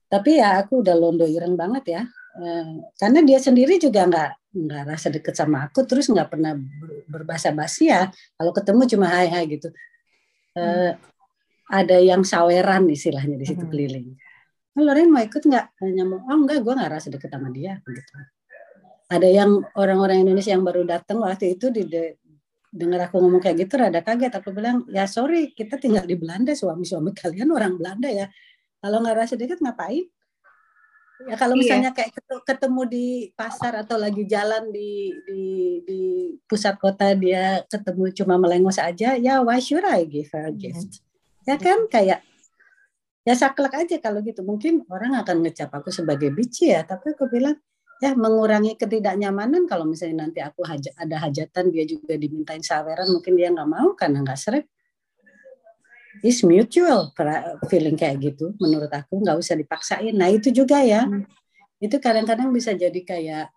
Tapi ya aku udah londo ireng banget ya. Eh, karena dia sendiri juga nggak nggak rasa deket sama aku terus nggak pernah berbahasa basi ya. Kalau ketemu cuma hai hai gitu. Hmm. ada yang saweran istilahnya di situ hmm. keliling. Oh, Loren mau ikut nggak? Hanya mau oh enggak gue nggak rasa deket sama dia gitu. Ada yang orang-orang Indonesia yang baru datang waktu itu di dengar aku ngomong kayak gitu rada kaget. Aku bilang ya sorry kita tinggal di Belanda. Suami-suami kalian orang Belanda ya. Kalau nggak rasa dekat ngapain? Ya kalau iya. misalnya kayak ketemu di pasar atau lagi jalan di di di pusat kota dia ketemu cuma melengos aja ya why should I give her a iya. gift? Ya kan? Kayak ya saklek aja kalau gitu. Mungkin orang akan ngecap aku sebagai bici ya tapi aku bilang ya mengurangi ketidaknyamanan. Kalau misalnya nanti aku hajat, ada hajatan dia juga dimintain saweran mungkin dia nggak mau karena nggak seret is mutual feeling kayak gitu menurut aku nggak usah dipaksain. Nah itu juga ya. Hmm. itu kadang-kadang bisa jadi kayak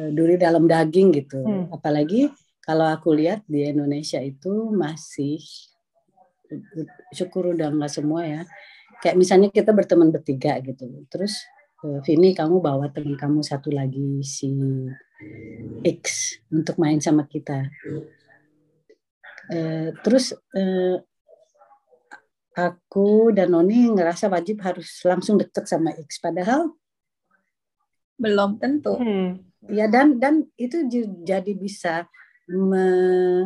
uh, duri dalam daging gitu. Hmm. apalagi kalau aku lihat di Indonesia itu masih syukur udah nggak semua ya. Kayak misalnya kita berteman bertiga gitu. Terus Vini kamu bawa teman kamu satu lagi si X untuk main sama kita. Eh, terus eh, aku dan Noni ngerasa wajib harus langsung deket sama X padahal belum tentu Hmm. ya dan dan itu jadi bisa me, eh,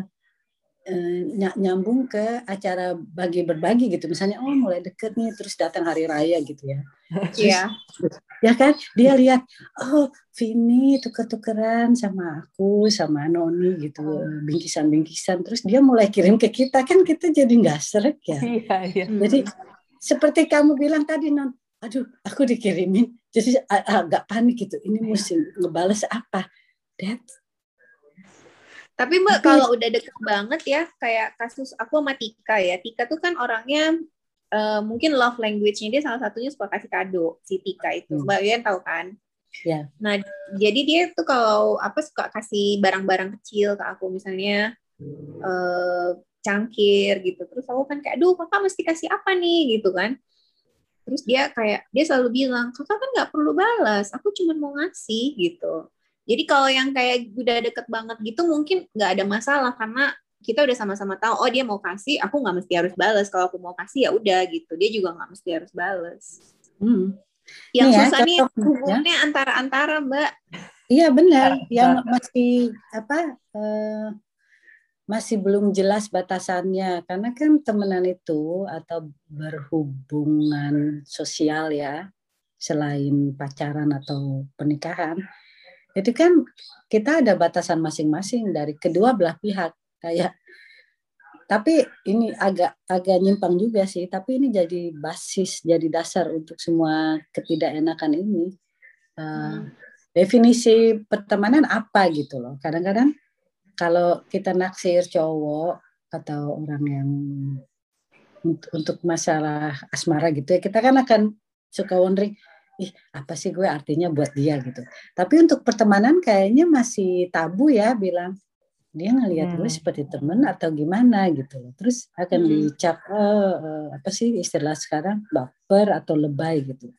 nyambung ke acara bagi berbagi gitu. Misalnya oh mulai deket nih terus datang hari raya gitu ya. Iya. ya kan? Dia lihat oh Vini tuker-tukeran sama aku sama Noni gitu. Bingkisan-bingkisan. Terus dia mulai kirim ke kita. Kan kita jadi nggak seret ya. Iya, iya. Hmm. jadi seperti kamu bilang tadi non aduh aku dikirimin. Jadi agak panik gitu. Ini mesti ngebales apa? Dad Tapi mbak kalau udah deket banget ya, kayak kasus aku sama Tika ya. Tika tuh kan orangnya eh, mungkin love language-nya dia salah satunya suka kasih kado si Tika itu. Hmm. Mbak Yuan tahu kan? Ya. Nah jadi dia tuh kalau apa suka kasih barang-barang kecil ke aku misalnya eh, cangkir gitu. Terus aku kan kayak, aduh kakak mesti kasih apa nih gitu kan. Terus dia kayak dia selalu bilang kakak kan nggak perlu balas, aku cuma mau ngasih gitu. Jadi kalau yang kayak udah deket banget gitu mungkin nggak ada masalah karena kita udah sama-sama tahu oh dia mau kasih, aku nggak mesti harus balas. Kalau aku mau kasih ya udah gitu. Dia juga nggak mesti harus balas. hmm. Yang Nih ya, susah nih contoh, hubungannya antara-antara mbak. iya benar Benar. yang masih apa eh, masih belum jelas batasannya karena kan temenan itu atau berhubungan sosial ya selain pacaran atau pernikahan itu kan kita ada batasan masing-masing dari kedua belah pihak kayak tapi ini agak agak nyimpang juga sih tapi ini jadi basis jadi dasar untuk semua ketidakenakan ini. Eh, definisi pertemanan apa gitu loh. Kadang-kadang kalau kita naksir cowok atau orang yang untuk masalah asmara gitu ya kita kan akan suka wondering ih apa sih gue artinya buat dia gitu tapi untuk pertemanan kayaknya masih tabu ya bilang dia ngelihat gue Hmm. seperti temen atau gimana gitu loh terus akan Hmm. dicap eh, eh, apa sih istilah sekarang baper atau lebay gitu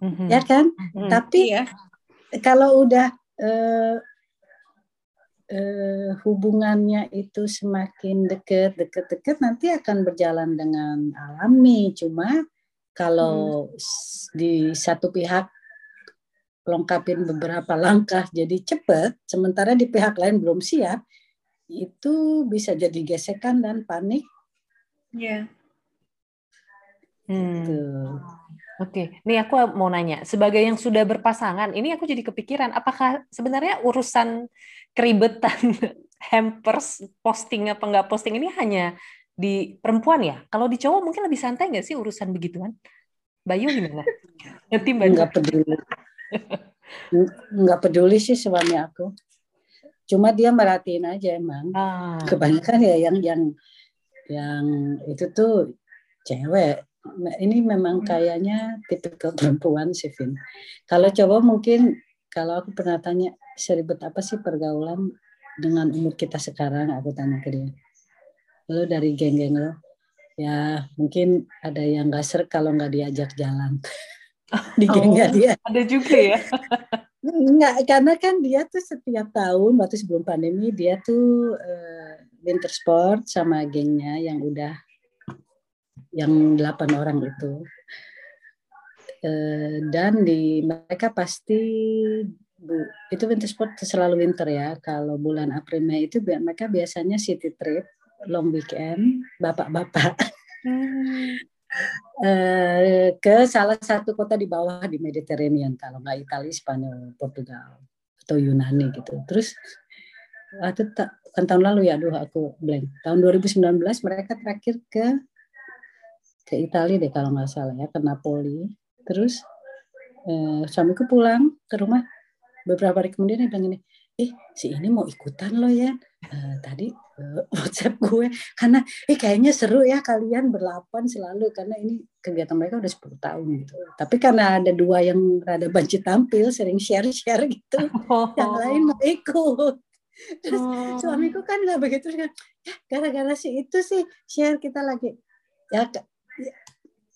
Mhm. ya kan Mhm. tapi Iya. kalau udah eh, eh, hubungannya itu semakin deket deket deket nanti akan berjalan dengan alami cuma kalau s- di satu pihak lengkapin beberapa langkah jadi cepet sementara di pihak lain belum siap itu bisa jadi gesekan dan panik Iya. Hmm. gitu. Oke, nih aku mau nanya, sebagai yang sudah berpasangan, ini aku jadi kepikiran, apakah sebenarnya urusan keribetan hampers posting apa nggak posting ini hanya di perempuan ya? Kalau di cowok mungkin lebih santai nggak sih urusan begituan? Bayu gimana? Nanti Mbak nggak peduli. Nggak peduli sih suami aku. Cuma dia merhatiin aja emang. Ah, kebanyakan ya yang yang yang itu tuh cewek. Ini memang kayaknya tipikal perempuan sih Vin. Kalau coba mungkin kalau aku pernah tanya seribet apa sih pergaulan dengan umur kita sekarang? Aku tanya ke dia lo dari geng-geng lo ya mungkin ada yang gak ser kalau nggak diajak jalan di gengnya Oh. dia ada juga ya. Enggak, karena kan dia tuh setiap tahun waktu sebelum pandemi dia tuh eh, winter sport sama gengnya yang udah yang delapan orang itu. Eh, dan di mereka pasti bu, itu winter sport selalu winter ya. Kalau bulan April Mei itu mereka biasanya city trip, long weekend, bapak-bapak Hmm. eh, ke salah satu kota di bawah di Mediterranean kalau nggak Italia, Spanyol, Portugal atau Yunani gitu. Terus waktu ta- kan tahun lalu ya, aduh aku blank. Tahun 2019 mereka terakhir ke ke Italia deh kalau nggak salah ya, ke Napoli. Terus eh, suamiku pulang ke rumah beberapa hari kemudian dia bilang ini, eh si ini mau ikutan loh ya. Eh, tadi eh, WhatsApp gue karena eh kayaknya seru ya kalian berlapan selalu karena ini kegiatan mereka udah 10 tahun gitu. Tapi karena ada dua yang rada banci tampil sering share-share gitu, yang lain mau ikut. Terus Oh. suamiku kan nggak begitu kan, ya gara-gara si itu sih share kita lagi ya ya,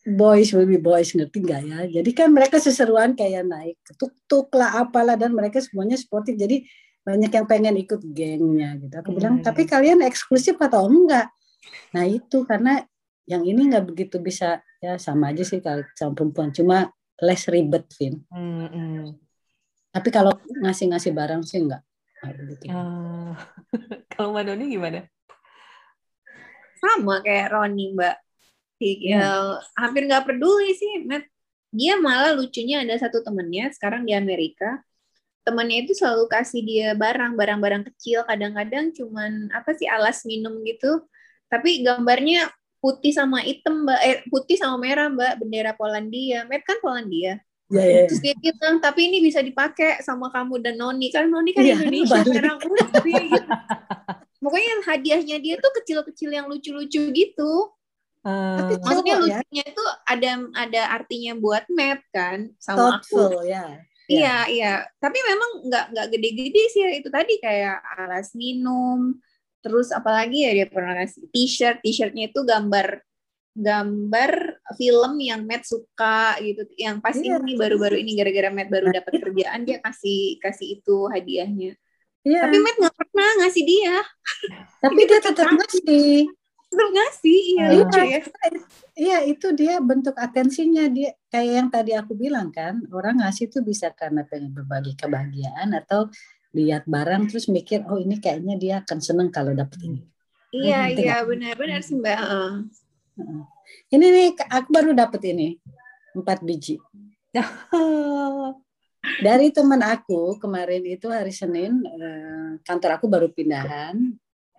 boys will be boys ngerti nggak ya jadi kan mereka seseruan kayak naik tuk-tuk lah apalah dan mereka semuanya sportif jadi banyak yang pengen ikut gengnya gitu. Aku bilang, Hmm. tapi kalian eksklusif atau enggak? Nah itu karena yang ini nggak begitu bisa ya sama aja sih kalau sama perempuan, cuma less ribet, Vin. Hmm, hmm. Tapi kalau ngasih-ngasih barang sih enggak. Nggak begitu. Ah. Kalau Mbak Doni gimana? sama kayak Roni mbak Iya. ya, hampir nggak peduli sih Matt dia malah lucunya ada satu temennya sekarang di Amerika temennya itu selalu kasih dia barang barang-barang kecil. Kadang-kadang cuman apa sih alas minum gitu. Tapi gambarnya putih sama hitam mbak. Eh putih sama merah mbak. Bendera Polandia. Matt kan Polandia? Ya, ya. terus dia bilang tapi ini bisa dipakai sama kamu dan Noni. Kan Noni kan Iya, Indonesia merah putih gitu. pokoknya hadiahnya dia tuh kecil-kecil yang lucu-lucu gitu. Ah, Tapi maksudnya ya. lucunya itu ada ada artinya buat Matt kan sama aku. Thoughtful ya. Iya iya. tapi memang nggak nggak gede-gede sih ya itu tadi kayak alas minum terus apalagi ya dia pernah kasih t-shirt. T-shirtnya itu gambar gambar film yang Matt suka gitu. Yang pasti Iya. ini baru-baru ini gara-gara Matt baru dapat kerjaan dia kasih kasih itu hadiahnya. Iya. tapi Matt nggak pernah ngasih dia. Tapi dia tetap ngasih. Tetap ngasih iya Ah. lucu ya Iya, itu dia bentuk atensinya dia kayak yang tadi aku bilang kan, orang ngasih tuh bisa karena pengen berbagi kebahagiaan atau lihat barang terus mikir oh ini kayaknya dia akan seneng kalau dapet ini. iya Hmm, iya benar-benar sih mbak. Heeh. Ini nih aku baru dapet ini empat biji dari teman aku kemarin itu hari Senin eh, kantor aku baru pindahan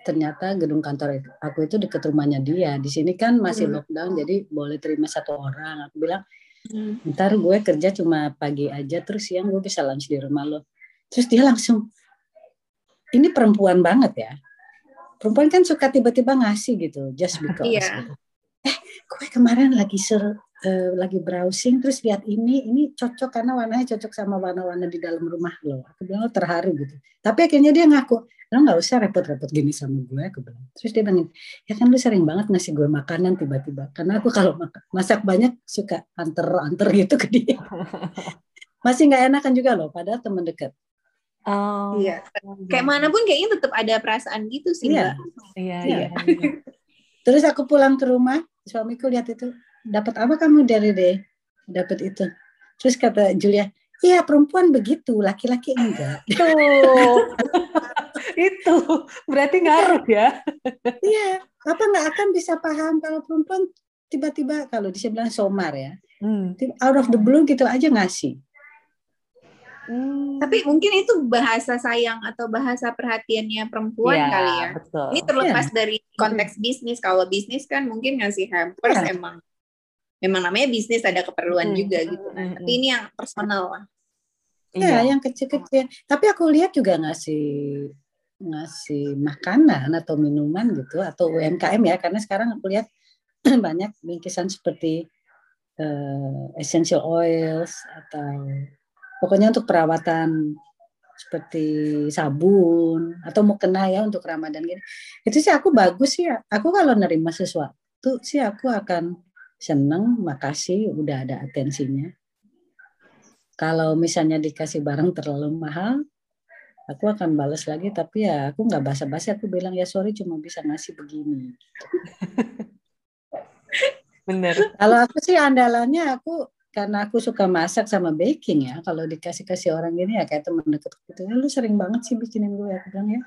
ternyata gedung kantor aku itu dekat rumahnya dia di sini kan masih Hmm. lockdown jadi boleh terima satu orang aku bilang Hmm. ntar gue kerja cuma pagi aja terus siang gue bisa lunch di rumah lo terus dia langsung ini perempuan banget ya perempuan kan suka tiba-tiba ngasih gitu just because Iya. gitu. eh gue kemarin lagi ser eh, lagi browsing terus lihat ini ini cocok karena warnanya cocok sama warna-warna di dalam rumah lo aku bilang lo terharu gitu tapi akhirnya dia ngaku lo nggak usah repot-repot gini sama gue aku bilang terus dia bilang ya kan lu sering banget ngasih gue makanan tiba-tiba karena aku kalau masak banyak suka anter-anter gitu ke dia masih nggak enakan juga loh padahal teman dekat Oh, Iya. Kayak mana pun kayaknya tetap ada perasaan gitu sih, Iya. Mbak. Iya, Iya. iya. terus aku pulang ke rumah suamiku lihat itu dapat apa kamu dari deh dapat itu terus kata Julia iya perempuan begitu laki-laki enggak Tuh. itu berarti ngaruh ya. iya apa nggak akan bisa paham kalau perempuan tiba-tiba kalau dia bilang somar ya Hmm. out of the blue gitu aja ngasih Hmm. Tapi mungkin itu bahasa sayang atau bahasa perhatiannya perempuan Iya, kali ya. Betul. Ini terlepas dari konteks bisnis. Kalau bisnis kan mungkin ngasih hampers Iya. emang memang namanya bisnis ada keperluan Hmm. juga gitu. Nah, Hmm. tapi ini yang personal lah. ya Iya. yang kecil-kecil tapi aku lihat juga ngasih ngasih makanan atau minuman gitu atau UMKM ya karena sekarang aku lihat banyak bingkisan seperti eh, essential oils atau pokoknya untuk perawatan seperti sabun atau mau kena ya untuk Ramadan gini. Itu sih aku bagus sih. Aku kalau nerima sesuatu sih aku akan seneng, makasih, udah ada atensinya. Kalau misalnya dikasih barang terlalu mahal, aku akan balas lagi. Tapi ya aku nggak basa-basi. Aku bilang ya sorry cuma bisa ngasih begini. Bener. Kalau aku sih andalannya aku karena aku suka masak sama baking ya. Kalau dikasih-kasih orang gini ya kayak teman deket gitu. Ya, lu sering banget sih bikinin gue. Aku bilang ya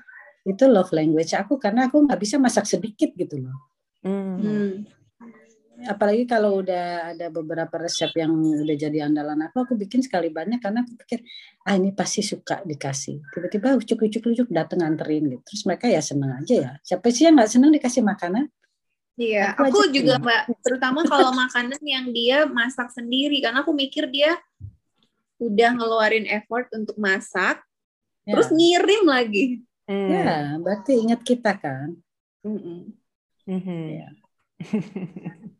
itu love language aku karena aku nggak bisa masak sedikit gitu loh. Hmm. Hmm. Apalagi kalau udah ada beberapa resep yang udah jadi andalan aku, aku bikin sekali banyak karena aku pikir ah ini pasti suka dikasih. Tiba-tiba ucuk-ucuk-ucuk dateng nganterin gitu. Terus mereka ya seneng aja ya. Siapa sih yang nggak seneng dikasih makanan? Iya, Aku aku juga. Mbak, terutama kalau makanan yang dia masak sendiri karena aku mikir dia udah ngeluarin effort untuk masak, Ya, terus ngirim lagi. Hmm. ya berarti ingat kita kan. Mm-mm. Mhm. Iya. Kalau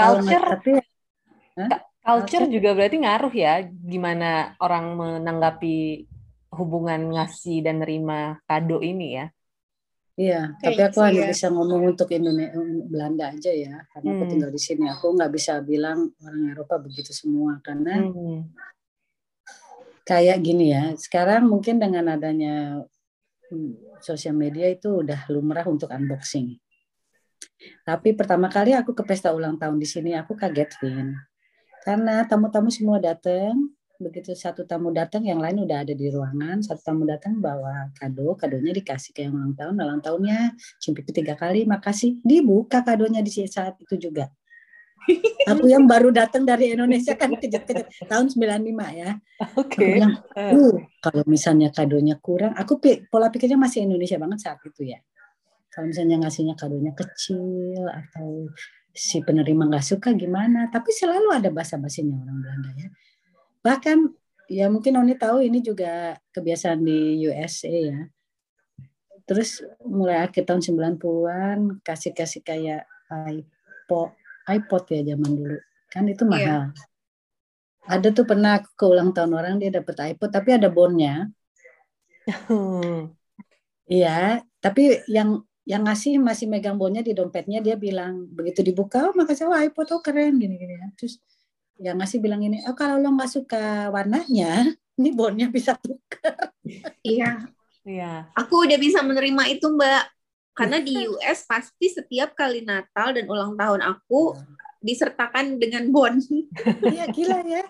Culture, tapi culture juga berarti ngaruh ya gimana orang menanggapi hubungan ngasih dan nerima kado ini ya. Iya, tapi Kayaknya aku sih hanya ya. bisa ngomong untuk Indonesia Belanda aja ya, karena aku Hmm. tinggal di sini. Aku nggak bisa bilang orang Eropa begitu semua, karena Hmm. kayak gini ya. Sekarang mungkin dengan adanya hmm, sosial media itu udah lumrah untuk unboxing. Tapi pertama kali aku ke pesta ulang tahun di sini aku kaget, Vin. Karena tamu-tamu semua datang, begitu satu tamu datang yang lain udah ada di ruangan satu tamu datang bawa kado kadonya dikasih ke yang ulang tahun ulang tahunnya cium tiga kali makasih dibuka kadonya di saat itu juga aku yang baru datang dari Indonesia kan kejut-kejut tahun 95 ya. Oke. Okay. uh, kalau misalnya kadonya kurang, aku pola pikirnya masih Indonesia banget saat itu ya. Kalau misalnya ngasihnya kadonya kecil atau si penerima nggak suka gimana, tapi selalu ada bahasa basinya orang Belanda ya. Bahkan ya mungkin Oni tahu ini juga kebiasaan di USA ya. Terus mulai akhir tahun 90-an kasih-kasih kayak iPod, iPod ya zaman dulu. Kan itu iya. mahal. Yeah. Ada tuh pernah ke ulang tahun orang dia dapat iPod tapi ada bonnya. Iya, tapi yang yang ngasih masih megang bonnya di dompetnya dia bilang begitu dibuka oh makasih oh iPod oh keren gini gini ya. Terus yang ngasih bilang ini, oh kalau lo nggak suka warnanya, ini bonnya bisa tukar. Iya. Iya. Aku udah bisa menerima itu Mbak. Karena di US pasti setiap kali Natal dan ulang tahun aku disertakan dengan bon. Iya gila ya.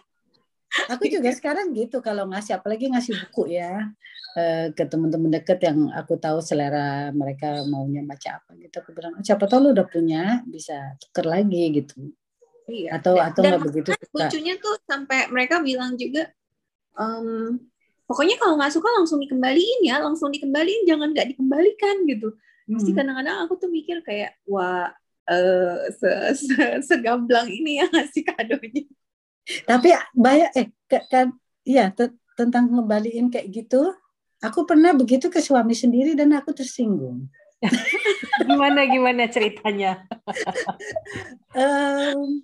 Aku juga sekarang gitu kalau ngasih apalagi ngasih buku ya eh, ke teman-teman deket yang aku tahu selera mereka maunya baca apa gitu aku bilang siapa tahu lo udah punya bisa tuker lagi gitu Iya. Atau dan, atau nggak begitu suka. Lucunya tuh sampai mereka bilang juga, um, pokoknya kalau nggak suka langsung dikembaliin ya, langsung dikembaliin, jangan nggak dikembalikan gitu. Pasti hmm. kadang-kadang aku tuh mikir kayak, wah uh, se -se segamblang ini ya ngasih kadonya. Tapi banyak eh kan iya tentang ngembaliin kayak gitu, aku pernah begitu ke suami sendiri dan aku tersinggung. gimana gimana ceritanya? um,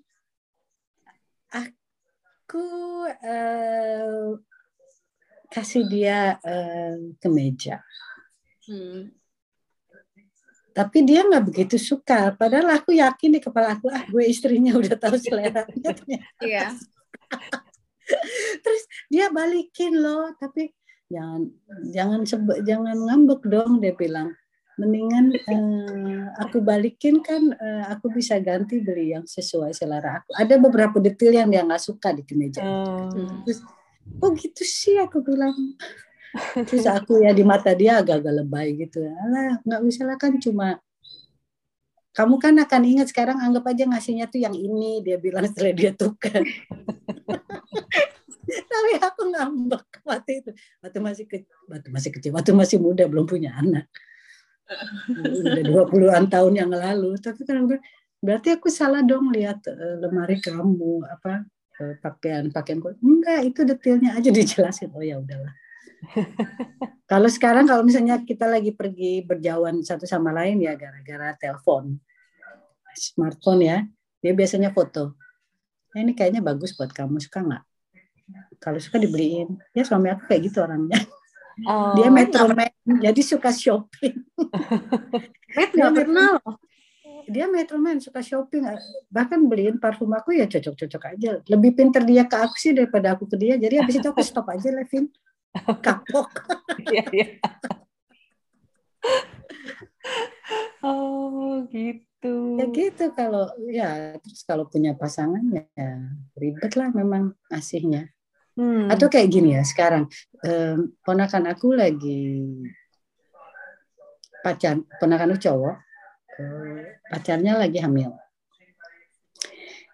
aku uh, kasih dia uh, kemeja. Hmm. Tapi dia nggak begitu suka. Padahal aku yakin di kepala aku, ah gue istrinya udah tahu selera. Iya. Terus dia balikin loh, tapi jangan jangan sebe, jangan ngambek dong dia bilang mendingan uh, aku balikin kan uh, aku bisa ganti beli yang sesuai selera aku. Ada beberapa detail yang dia nggak suka di kemeja. Oh. Terus, oh gitu sih aku bilang. Terus aku ya di mata dia agak-agak lebay gitu. Alah nggak bisa lah kan cuma kamu kan akan ingat sekarang anggap aja ngasihnya tuh yang ini dia bilang setelah dia tukar. Tapi aku ngambek waktu itu. Waktu masih ke, waktu masih kecil, waktu masih muda belum punya anak udah dua puluhan tahun yang lalu tapi kan berarti aku salah dong lihat uh, lemari kamu apa uh, pakaian pakaian enggak itu detailnya aja dijelasin oh ya udahlah kalau sekarang kalau misalnya kita lagi pergi berjauhan satu sama lain ya gara-gara telepon smartphone ya dia biasanya foto nah, ini kayaknya bagus buat kamu suka nggak kalau suka dibeliin ya suami aku kayak gitu orangnya Oh. Dia metroman, jadi suka shopping. Met nggak pernah Dia metroman suka shopping, bahkan beliin parfum aku ya cocok-cocok aja. Lebih pinter dia ke aku sih daripada aku ke dia. Jadi habis itu aku stop aja, Levin. Kapok. Iya, iya. oh gitu. Ya gitu kalau ya terus kalau punya pasangan ya ribet lah memang asihnya. Hmm. Atau kayak gini ya sekarang um, ponakan aku lagi pacar ponakan aku cowok uh, pacarnya lagi hamil.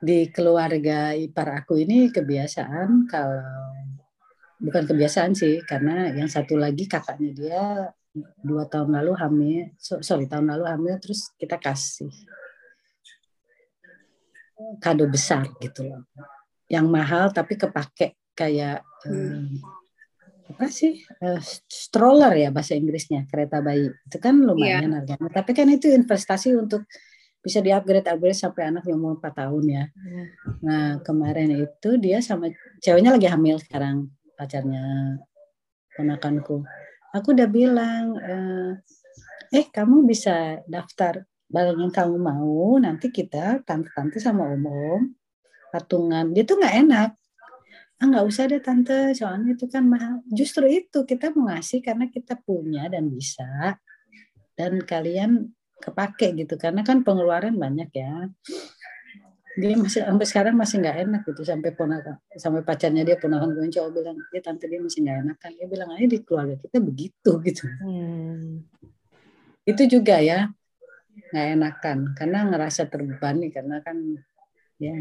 Di keluarga ipar aku ini kebiasaan kalau bukan kebiasaan sih karena yang satu lagi kakaknya dia dua tahun lalu hamil sorry tahun lalu hamil terus kita kasih kado besar gitu loh yang mahal tapi kepake kayak hmm. apa sih uh, stroller ya bahasa Inggrisnya kereta bayi itu kan lumayan yeah. harganya tapi kan itu investasi untuk bisa di upgrade upgrade sampai anak yang umur 4 tahun ya. Yeah. Nah kemarin itu dia sama ceweknya lagi hamil sekarang pacarnya ponakanku. Aku udah bilang, eh, eh kamu bisa daftar barang yang kamu mau, nanti kita tante-tante sama om-om patungan. Dia tuh nggak enak ah nggak usah deh tante soalnya itu kan mahal justru itu kita mau ngasih karena kita punya dan bisa dan kalian kepake gitu karena kan pengeluaran banyak ya dia masih sampai sekarang masih nggak enak gitu sampai ponakan sampai pacarnya dia ponakan gue cowok bilang dia tante dia masih nggak enak kan. Dia bilang aja di keluarga kita begitu gitu. Hmm. itu juga ya nggak enakan karena ngerasa terbebani karena kan ya.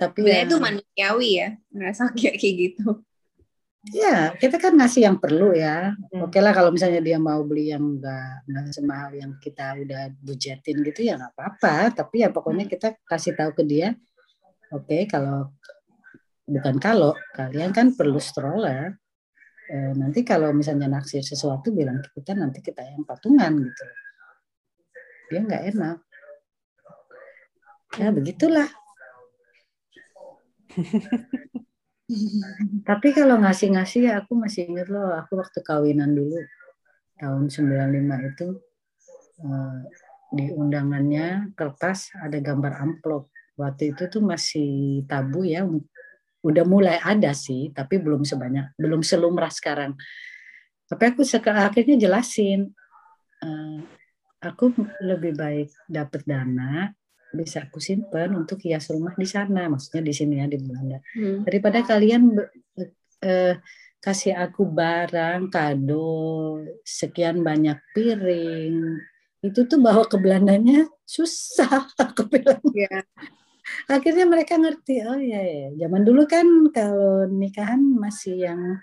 Tapi ya, itu manusiawi ya ngerasa kayak kayak gitu ya kita kan ngasih yang perlu ya. Hmm. oke lah kalau misalnya dia mau beli yang enggak nggak semahal yang kita udah budgetin gitu ya nggak apa-apa. Tapi ya pokoknya kita kasih tahu ke dia oke okay, kalau bukan kalau kalian kan perlu stroller. Eh, nanti kalau misalnya naksir sesuatu bilang ke kita nanti kita yang patungan gitu. Dia nggak enak. Ya begitulah Tapi kalau ngasih-ngasih ya aku masih ingat loh, aku waktu kawinan dulu tahun 95 itu eh, di undangannya kertas ada gambar amplop. Waktu itu tuh masih tabu ya, udah mulai ada sih, tapi belum sebanyak, belum selumrah sekarang. Tapi aku akhirnya jelasin, eh, aku lebih baik dapat dana bisa aku simpan untuk hias rumah di sana, maksudnya di sini ya di Belanda. Hmm. Daripada kalian eh, kasih aku barang kado sekian banyak piring, itu tuh bawa ke Belandanya susah aku bilang. Yeah. Akhirnya mereka ngerti, oh ya, ya zaman dulu kan kalau nikahan masih yang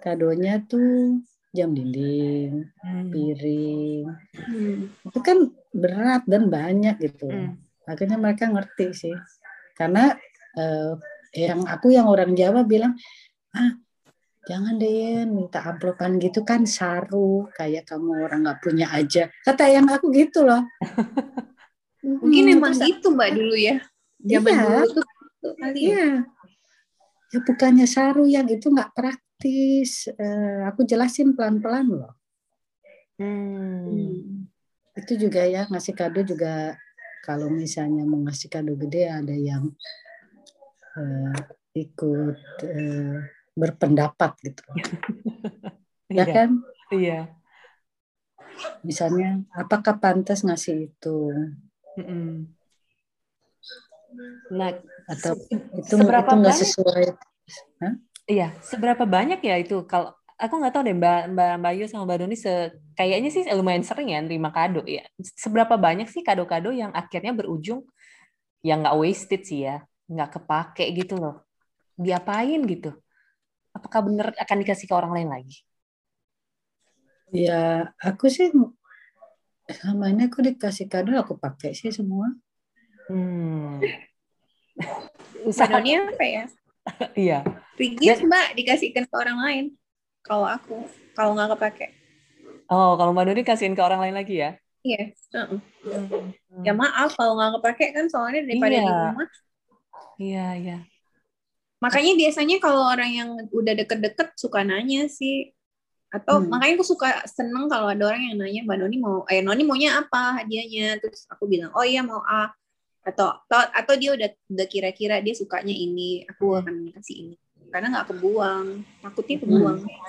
kadonya tuh jam dinding, hmm. piring, hmm. itu kan berat dan banyak gitu. Hmm akhirnya mereka ngerti sih. Karena eh, yang aku yang orang Jawa bilang ah jangan deh minta amplopan gitu kan saru kayak kamu orang nggak punya aja. Kata yang aku gitu loh. Mungkin hmm, emang gitu mbak dulu ya. Zaman iya, dulu tuh kali. Ya. iya. ya bukannya saru yang itu nggak praktis. Eh, aku jelasin pelan pelan loh hmm. itu juga ya ngasih kado juga kalau misalnya mau ngasih kado gede ada yang uh, ikut uh, berpendapat gitu. Ya iya. kan? Iya. Misalnya apakah pantas ngasih itu? Nah atau itu seberapa itu nggak sesuai. Hah? iya seberapa banyak ya itu? Kalau aku nggak tahu deh Mbak Mbak Mbak Yu sama Mbak Doni se kayaknya sih lumayan sering ya nerima kado ya. Seberapa banyak sih kado-kado yang akhirnya berujung yang nggak wasted sih ya, nggak kepake gitu loh. Diapain gitu? Apakah benar akan dikasih ke orang lain lagi? Ya, aku sih sama ini aku dikasih kado aku pakai sih semua. Hmm. Usahanya apa ya? Iya. Rigid mbak dikasihkan ke orang lain kalau aku kalau nggak kepake oh kalau mbak Doni kasihin ke orang lain lagi ya iya uh -uh. hmm. ya maaf kalau nggak kepake kan soalnya daripada iya. di rumah iya iya makanya biasanya kalau orang yang udah deket-deket suka nanya sih atau hmm. makanya aku suka seneng kalau ada orang yang nanya mbak Noni mau eh Noni maunya apa hadiahnya terus aku bilang oh iya mau A atau atau, atau dia udah udah kira-kira dia sukanya ini aku hmm. akan kasih ini karena nggak kebuang. Takutnya kebuang. Hmm.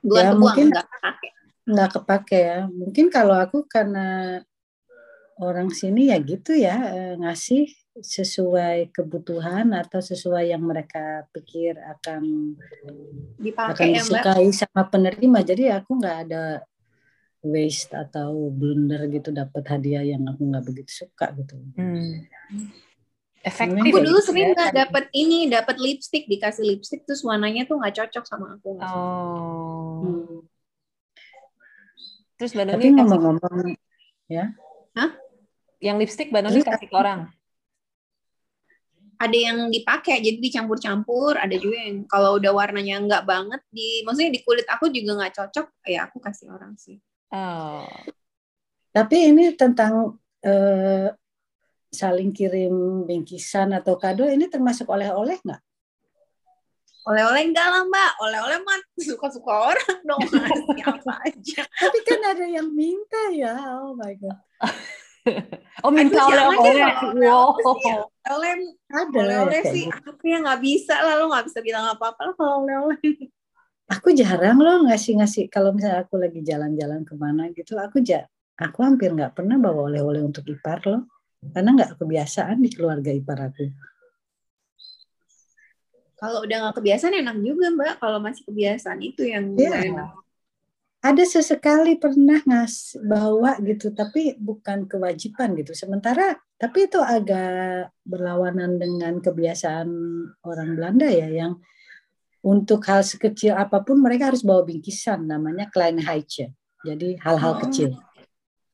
bukan ya, kebuang mungkin nggak kepake. nggak kepake ya. Mungkin kalau aku karena orang sini ya gitu ya eh, ngasih sesuai kebutuhan atau sesuai yang mereka pikir akan Dipake, akan ya, disukai ya, sama penerima. Jadi aku nggak ada waste atau blunder gitu dapat hadiah yang aku nggak begitu suka gitu. Hmm efektif. Aku dulu sering nggak dapet ini, dapet lipstick dikasih lipstick terus warnanya tuh nggak cocok sama aku. Oh. Hmm. Terus Mbak Noni ngomong-ngomong ya. Hah? Yang lipstick Mbak Noni kasih ke orang? Ada yang dipakai jadi dicampur-campur, ada juga yang kalau udah warnanya nggak banget di maksudnya di kulit aku juga nggak cocok, ya aku kasih orang sih. Oh. Tapi ini tentang uh, saling kirim bingkisan atau kado ini termasuk oleh-oleh nggak? Oleh-oleh enggak lah mbak, oleh-oleh mah suka-suka orang dong apa aja. Tapi kan ada yang minta ya, oh my god. oh minta oleh-oleh, wow. oleh-oleh ada oleh-oleh kayak sih. gitu. aku ya nggak bisa lah. Lo nggak bisa bilang apa-apa lah kalau oleh-oleh. Aku jarang loh ngasih-ngasih. Kalau misalnya aku lagi jalan-jalan ke mana gitu aku ja aku hampir nggak pernah bawa oleh-oleh untuk ipar loh karena nggak kebiasaan di keluarga ipar aku kalau udah nggak kebiasaan enak juga mbak. Kalau masih kebiasaan itu yang nggak enak. Ada sesekali pernah ngas bawa gitu tapi bukan kewajiban gitu. Sementara tapi itu agak berlawanan dengan kebiasaan orang Belanda ya yang untuk hal sekecil apa pun mereka harus bawa bingkisan namanya kleine jadi hal-hal Oh. kecil.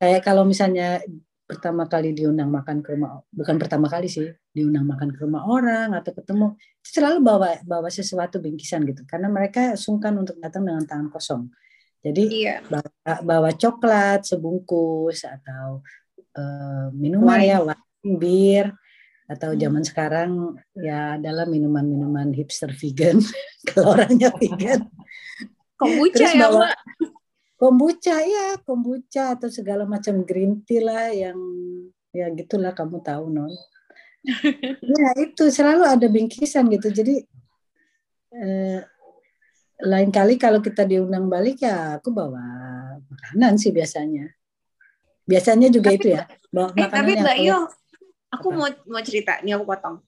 Kayak kalau misalnya pertama kali diundang makan ke rumah bukan pertama kali sih diundang makan ke rumah orang atau ketemu selalu bawa bawa sesuatu bingkisan gitu. Karena mereka sungkan untuk datang dengan tangan kosong. Jadi iya. bawa, bawa coklat sebungkus atau eh, minuman Wine. ya wine, bir atau Hmm. zaman sekarang ya adalah minuman-minuman hipster vegan. Kalau orangnya vegan. Kombucha Terus ya bawa- mbak kombucha ya kombucha atau segala macam green tea lah yang ya gitulah kamu tahu non ya itu selalu ada bingkisan gitu. Jadi eh, lain kali kalau kita diundang balik ya aku bawa makanan sih biasanya. Biasanya juga Tapi- itu ya bawa eh makanan tapi mbak Yo aku Apa? mau mau cerita. Nih aku potong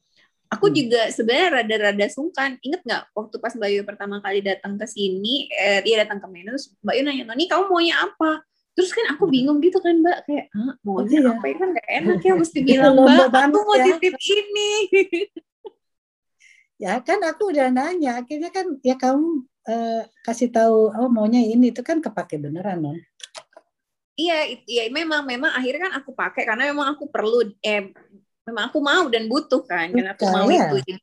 aku Hmm. juga sebenarnya rada-rada sungkan inget nggak waktu pas Mbak Yu pertama kali datang ke sini eh, dia datang ke Medan terus Mbak Yu nanya Noni kamu maunya apa terus kan aku Hmm. bingung gitu kan Mbak kayak Hah, maunya Iya. apa ya kan gak enak ya mesti bilang Mbak aku mau ya." titip ini ya kan aku udah nanya akhirnya kan ya kamu eh, kasih tahu oh maunya ini itu kan kepake beneran non iya iya memang memang akhirnya kan aku pakai karena memang aku perlu eh memang aku mau dan butuh kan karena aku mau ya. itu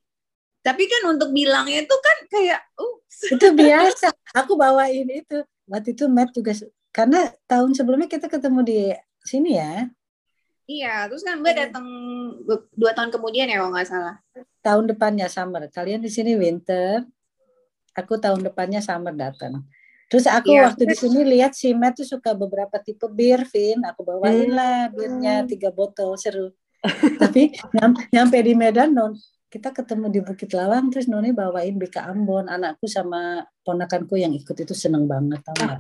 tapi kan untuk bilangnya itu kan kayak ups itu biasa. Aku bawain itu. Waktu itu Matt juga karena tahun sebelumnya kita ketemu di sini ya? Iya terus kan Mbak Iya. datang dua tahun kemudian ya kalau nggak salah. Tahun depannya summer. Kalian di sini winter aku tahun depannya summer datang. Terus aku Iya. waktu di sini lihat si Matt tuh suka beberapa tipe bir Vin. Aku bawain Hmm. lah birnya tiga botol seru tapi nyam- nyampe di Medan non kita ketemu di Bukit Lawang terus Noni bawain Bika Ambon anakku sama ponakanku yang ikut itu seneng banget tau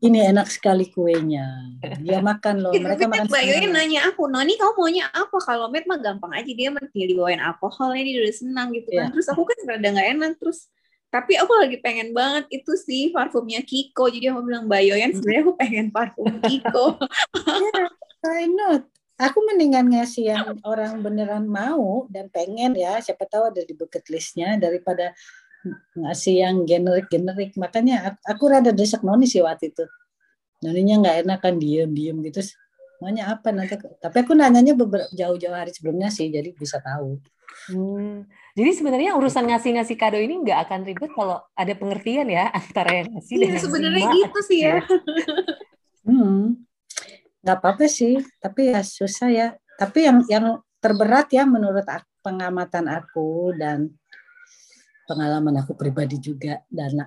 ini enak sekali kuenya dia makan loh Gitu, mereka tapi makan Mbak nanya aku, Noni kamu maunya apa? Kalau Matt mah gampang aja dia tinggal dibawain alkoholnya dia udah senang gitu kan. Iya. Terus aku kan rada nggak enak terus. Tapi aku lagi pengen banget itu sih parfumnya Kiko. Jadi aku bilang Mbak Yoyan sebenarnya aku pengen parfum Kiko. Why not? Aku mendingan ngasih yang orang beneran mau dan pengen ya, siapa tahu ada di bucket listnya daripada ngasih yang generik-generik. Makanya aku, aku rada desak Noni sih waktu itu. Noninya nggak enak kan diem-diem gitu. Maunya apa nanti? Tapi aku nanyanya beberapa jauh-jauh hari sebelumnya sih, jadi bisa tahu. Hmm. Jadi sebenarnya urusan ngasih-ngasih kado ini nggak akan ribet kalau ada pengertian ya antara yang ngasih dan Iya yang sebenarnya gitu sih ya. Hmm, nggak apa-apa sih. Tapi ya susah ya. Tapi yang yang terberat ya menurut aku, pengamatan aku dan pengalaman aku pribadi juga dana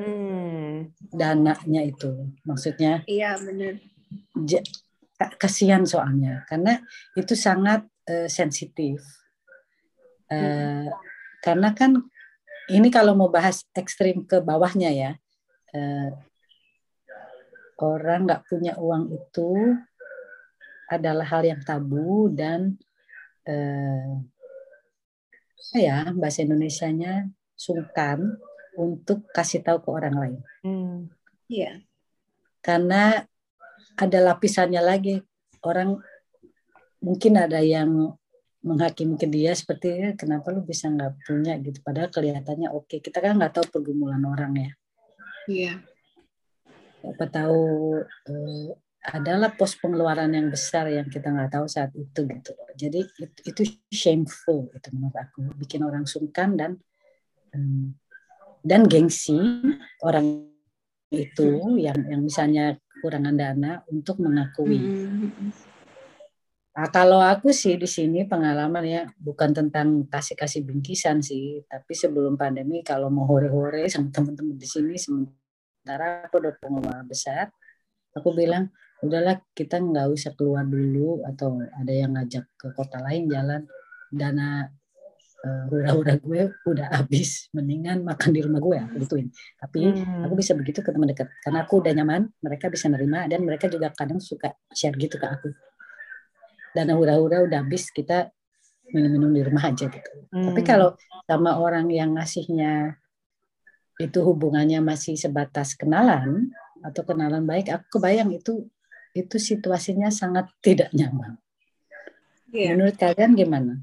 Hmm. dananya itu maksudnya Iya benar. kasihan soalnya karena itu sangat eh, sensitif Eh, karena kan ini kalau mau bahas ekstrim ke bawahnya ya eh, orang nggak punya uang itu adalah hal yang tabu dan eh, apa ya bahasa Indonesianya sungkan untuk kasih tahu ke orang lain Hmm. Iya. karena ada lapisannya lagi orang mungkin ada yang menghakimi ke dia seperti "Eh, kenapa lu bisa nggak punya gitu padahal kelihatannya oke kita kan nggak tahu pergumulan orang ya Iya. Apa tahu eh, adalah pos pengeluaran yang besar yang kita nggak tahu saat itu gitu jadi itu, itu shameful itu menurut aku. Bikin orang sungkan dan em, dan gengsi orang itu yang yang misalnya kekurangan dana untuk mengakui. Mm-mm. Nah, kalau aku sih di sini pengalaman ya bukan tentang kasih-kasih bingkisan sih, tapi sebelum pandemi kalau mau hore-hore sama teman-teman di sini sementara aku udah pengeluaran besar, aku bilang udahlah kita nggak usah keluar dulu atau ada yang ngajak ke kota lain jalan dana uh, hura-hura gue udah habis mendingan makan di rumah gue aku gituin tapi hmm. aku bisa begitu ke teman dekat karena aku udah nyaman mereka bisa nerima dan mereka juga kadang suka share gitu ke aku dana hura-hura udah habis kita minum-minum di rumah aja gitu hmm. tapi kalau sama orang yang ngasihnya itu hubungannya masih sebatas kenalan atau kenalan baik aku kebayang itu itu situasinya sangat tidak nyaman. Yeah. menurut kalian gimana?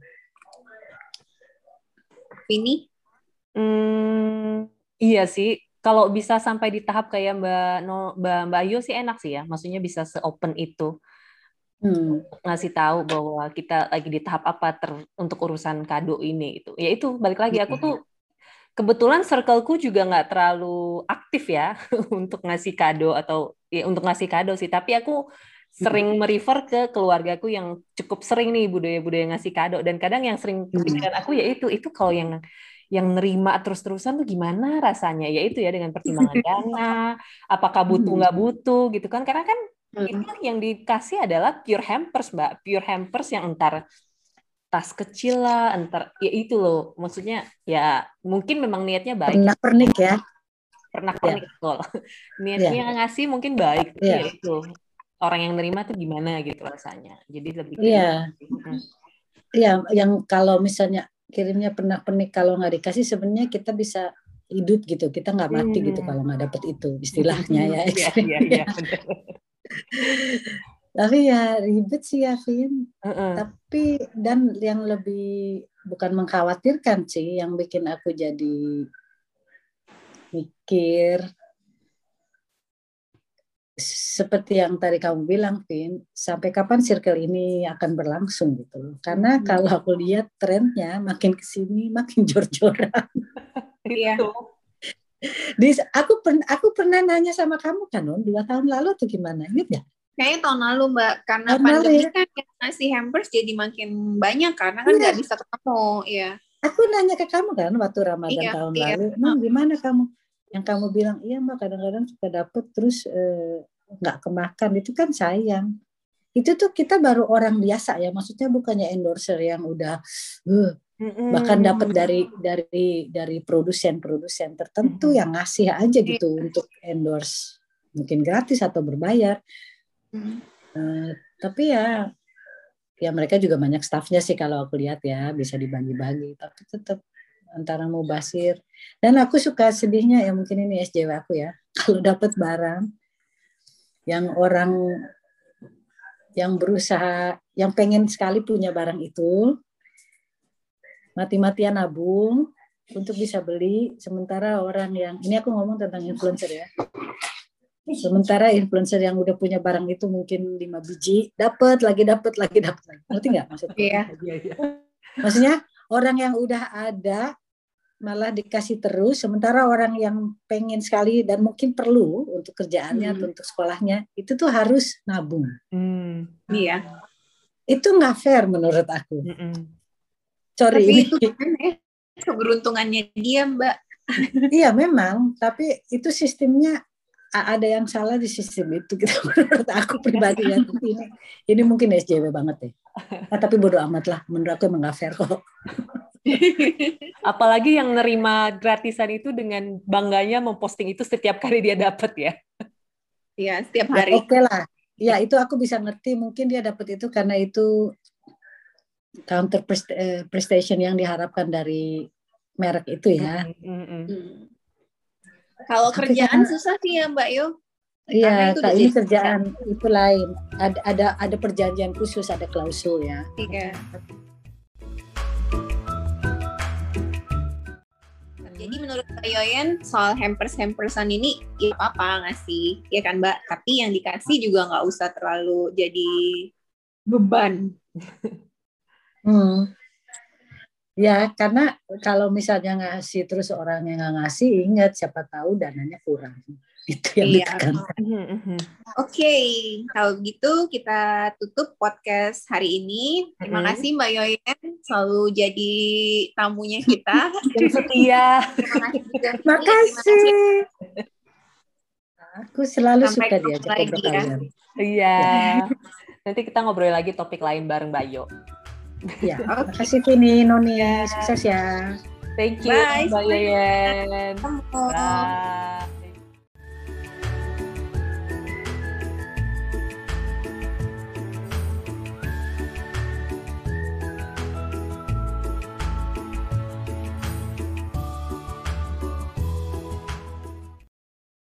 Ini hmm, iya sih. Kalau bisa sampai di tahap kayak Mbak no, Mbak Mbak Ayu sih enak sih ya. Maksudnya bisa seopen itu. Hmm. ngasih tahu bahwa kita lagi di tahap apa ter, untuk urusan kado ini itu. Ya itu balik lagi. Aku tuh kebetulan circleku juga nggak terlalu aktif ya untuk ngasih kado atau ya untuk ngasih kado sih. Tapi aku sering merefer ke keluargaku yang cukup sering nih budaya-budaya ngasih kado. Dan kadang yang sering kepikiran aku ya itu itu kalau yang yang nerima terus-terusan tuh gimana rasanya? Ya itu ya dengan pertimbangan dana apakah butuh nggak butuh gitu kan. Karena kan itu yang dikasih adalah pure hampers mbak. Pure hampers yang entar tas kecil lah, entar ya itu loh. Maksudnya ya mungkin memang niatnya baik. Pernah pernik ya. Pernah pernik ya. kok. Niatnya ya. ngasih mungkin baik, ya. ya itu. Orang yang nerima tuh gimana gitu rasanya. Jadi lebih Iya. Iya, yang kalau misalnya kirimnya pernah pernik kalau nggak dikasih sebenarnya kita bisa hidup gitu. Kita nggak mati hmm. gitu kalau nggak dapet itu istilahnya ya. Iya, iya, iya. tapi ya ribet sih ya Vin uh -uh. tapi dan yang lebih bukan mengkhawatirkan sih yang bikin aku jadi mikir. Seperti yang tadi kamu bilang Vin sampai kapan circle ini akan berlangsung gitu loh. Karena hmm. kalau aku lihat trennya makin ke sini makin jor-joran. Iya. Di aku pernah aku pernah nanya sama kamu kan non dua tahun lalu atau gimana? Ingat ya Kayaknya tahun lalu Mbak, karena tahun pandemi ya? kan ngasih hampers jadi makin banyak karena kan iya. nggak iya. bisa ketemu, ya. Aku nanya ke kamu kan waktu Ramadan iya, tahun iya. lalu, Mam gimana kamu? Yang kamu bilang, iya Mbak kadang-kadang suka dapet terus eh, nggak eh, kemakan, itu kan sayang. Itu tuh kita baru orang biasa ya, maksudnya bukannya endorser yang udah uh, Mm-hmm. bahkan dapat dari dari dari produsen-produsen tertentu mm-hmm. yang ngasih aja gitu yeah. untuk endorse mungkin gratis atau berbayar Uh, tapi ya ya mereka juga banyak staffnya sih kalau aku lihat ya bisa dibagi-bagi. Tapi tetap antara mau basir. Dan aku suka sedihnya ya mungkin ini SJW aku ya kalau dapat barang yang orang yang berusaha yang pengen sekali punya barang itu mati-matian nabung untuk bisa beli. Sementara orang yang ini aku ngomong tentang influencer ya Sementara influencer yang udah punya barang itu mungkin lima biji, dapat lagi dapat lagi dapat lagi. Ngerti nggak maksudnya? Iya. Maksudnya orang yang udah ada malah dikasih terus, sementara orang yang pengen sekali dan mungkin perlu untuk kerjaannya hmm. atau untuk sekolahnya itu tuh harus nabung. Hmm. Iya. Itu nggak fair menurut aku. Hmm. Sorry tapi ini. Itu kan ya, keberuntungannya dia, Mbak. iya memang, tapi itu sistemnya ada yang salah di sistem itu gitu. Menurut aku pribadi ya ini ini mungkin SJW banget ya. Nah, tapi bodoh amat lah menurut aku emang gak fair kok. Apalagi yang nerima gratisan itu dengan bangganya memposting itu setiap kali dia dapat ya. Iya setiap hari. oke okay lah. Ya itu aku bisa ngerti mungkin dia dapat itu karena itu counter eh, prestation yang diharapkan dari merek itu ya. Mm -hmm. Kalau kerjaan susah sih ya Mbak Yo. Iya, kak ini kerjaan susah. itu lain. Ada ada ada perjanjian khusus, ada klausul ya. Iya. Jadi menurut Mbak Yoyen soal hampers hampersan ini ya apa ngasih ya kan Mbak. Tapi yang dikasih juga nggak usah terlalu jadi beban. hmm. Ya, karena kalau misalnya ngasih terus orang yang nggak ngasih, ingat siapa tahu dananya kurang. Itu yang iya. ditekankan. Mhm, mhm. Oke, okay. kalau gitu kita tutup podcast hari ini. Terima hmm. kasih Mbak Yoyen selalu jadi tamunya kita. Yang setia. Terima kasih. Terima kasih. Aku selalu Sampai suka diajak ngobrol ya. kalian. Iya. Nanti kita ngobrol lagi topik lain bareng Bayo. Ya, Oke. makasih Tini, Noni, sukses ya. Thank you, Bye, semuanya. Yeyen. Ketemu. Bye.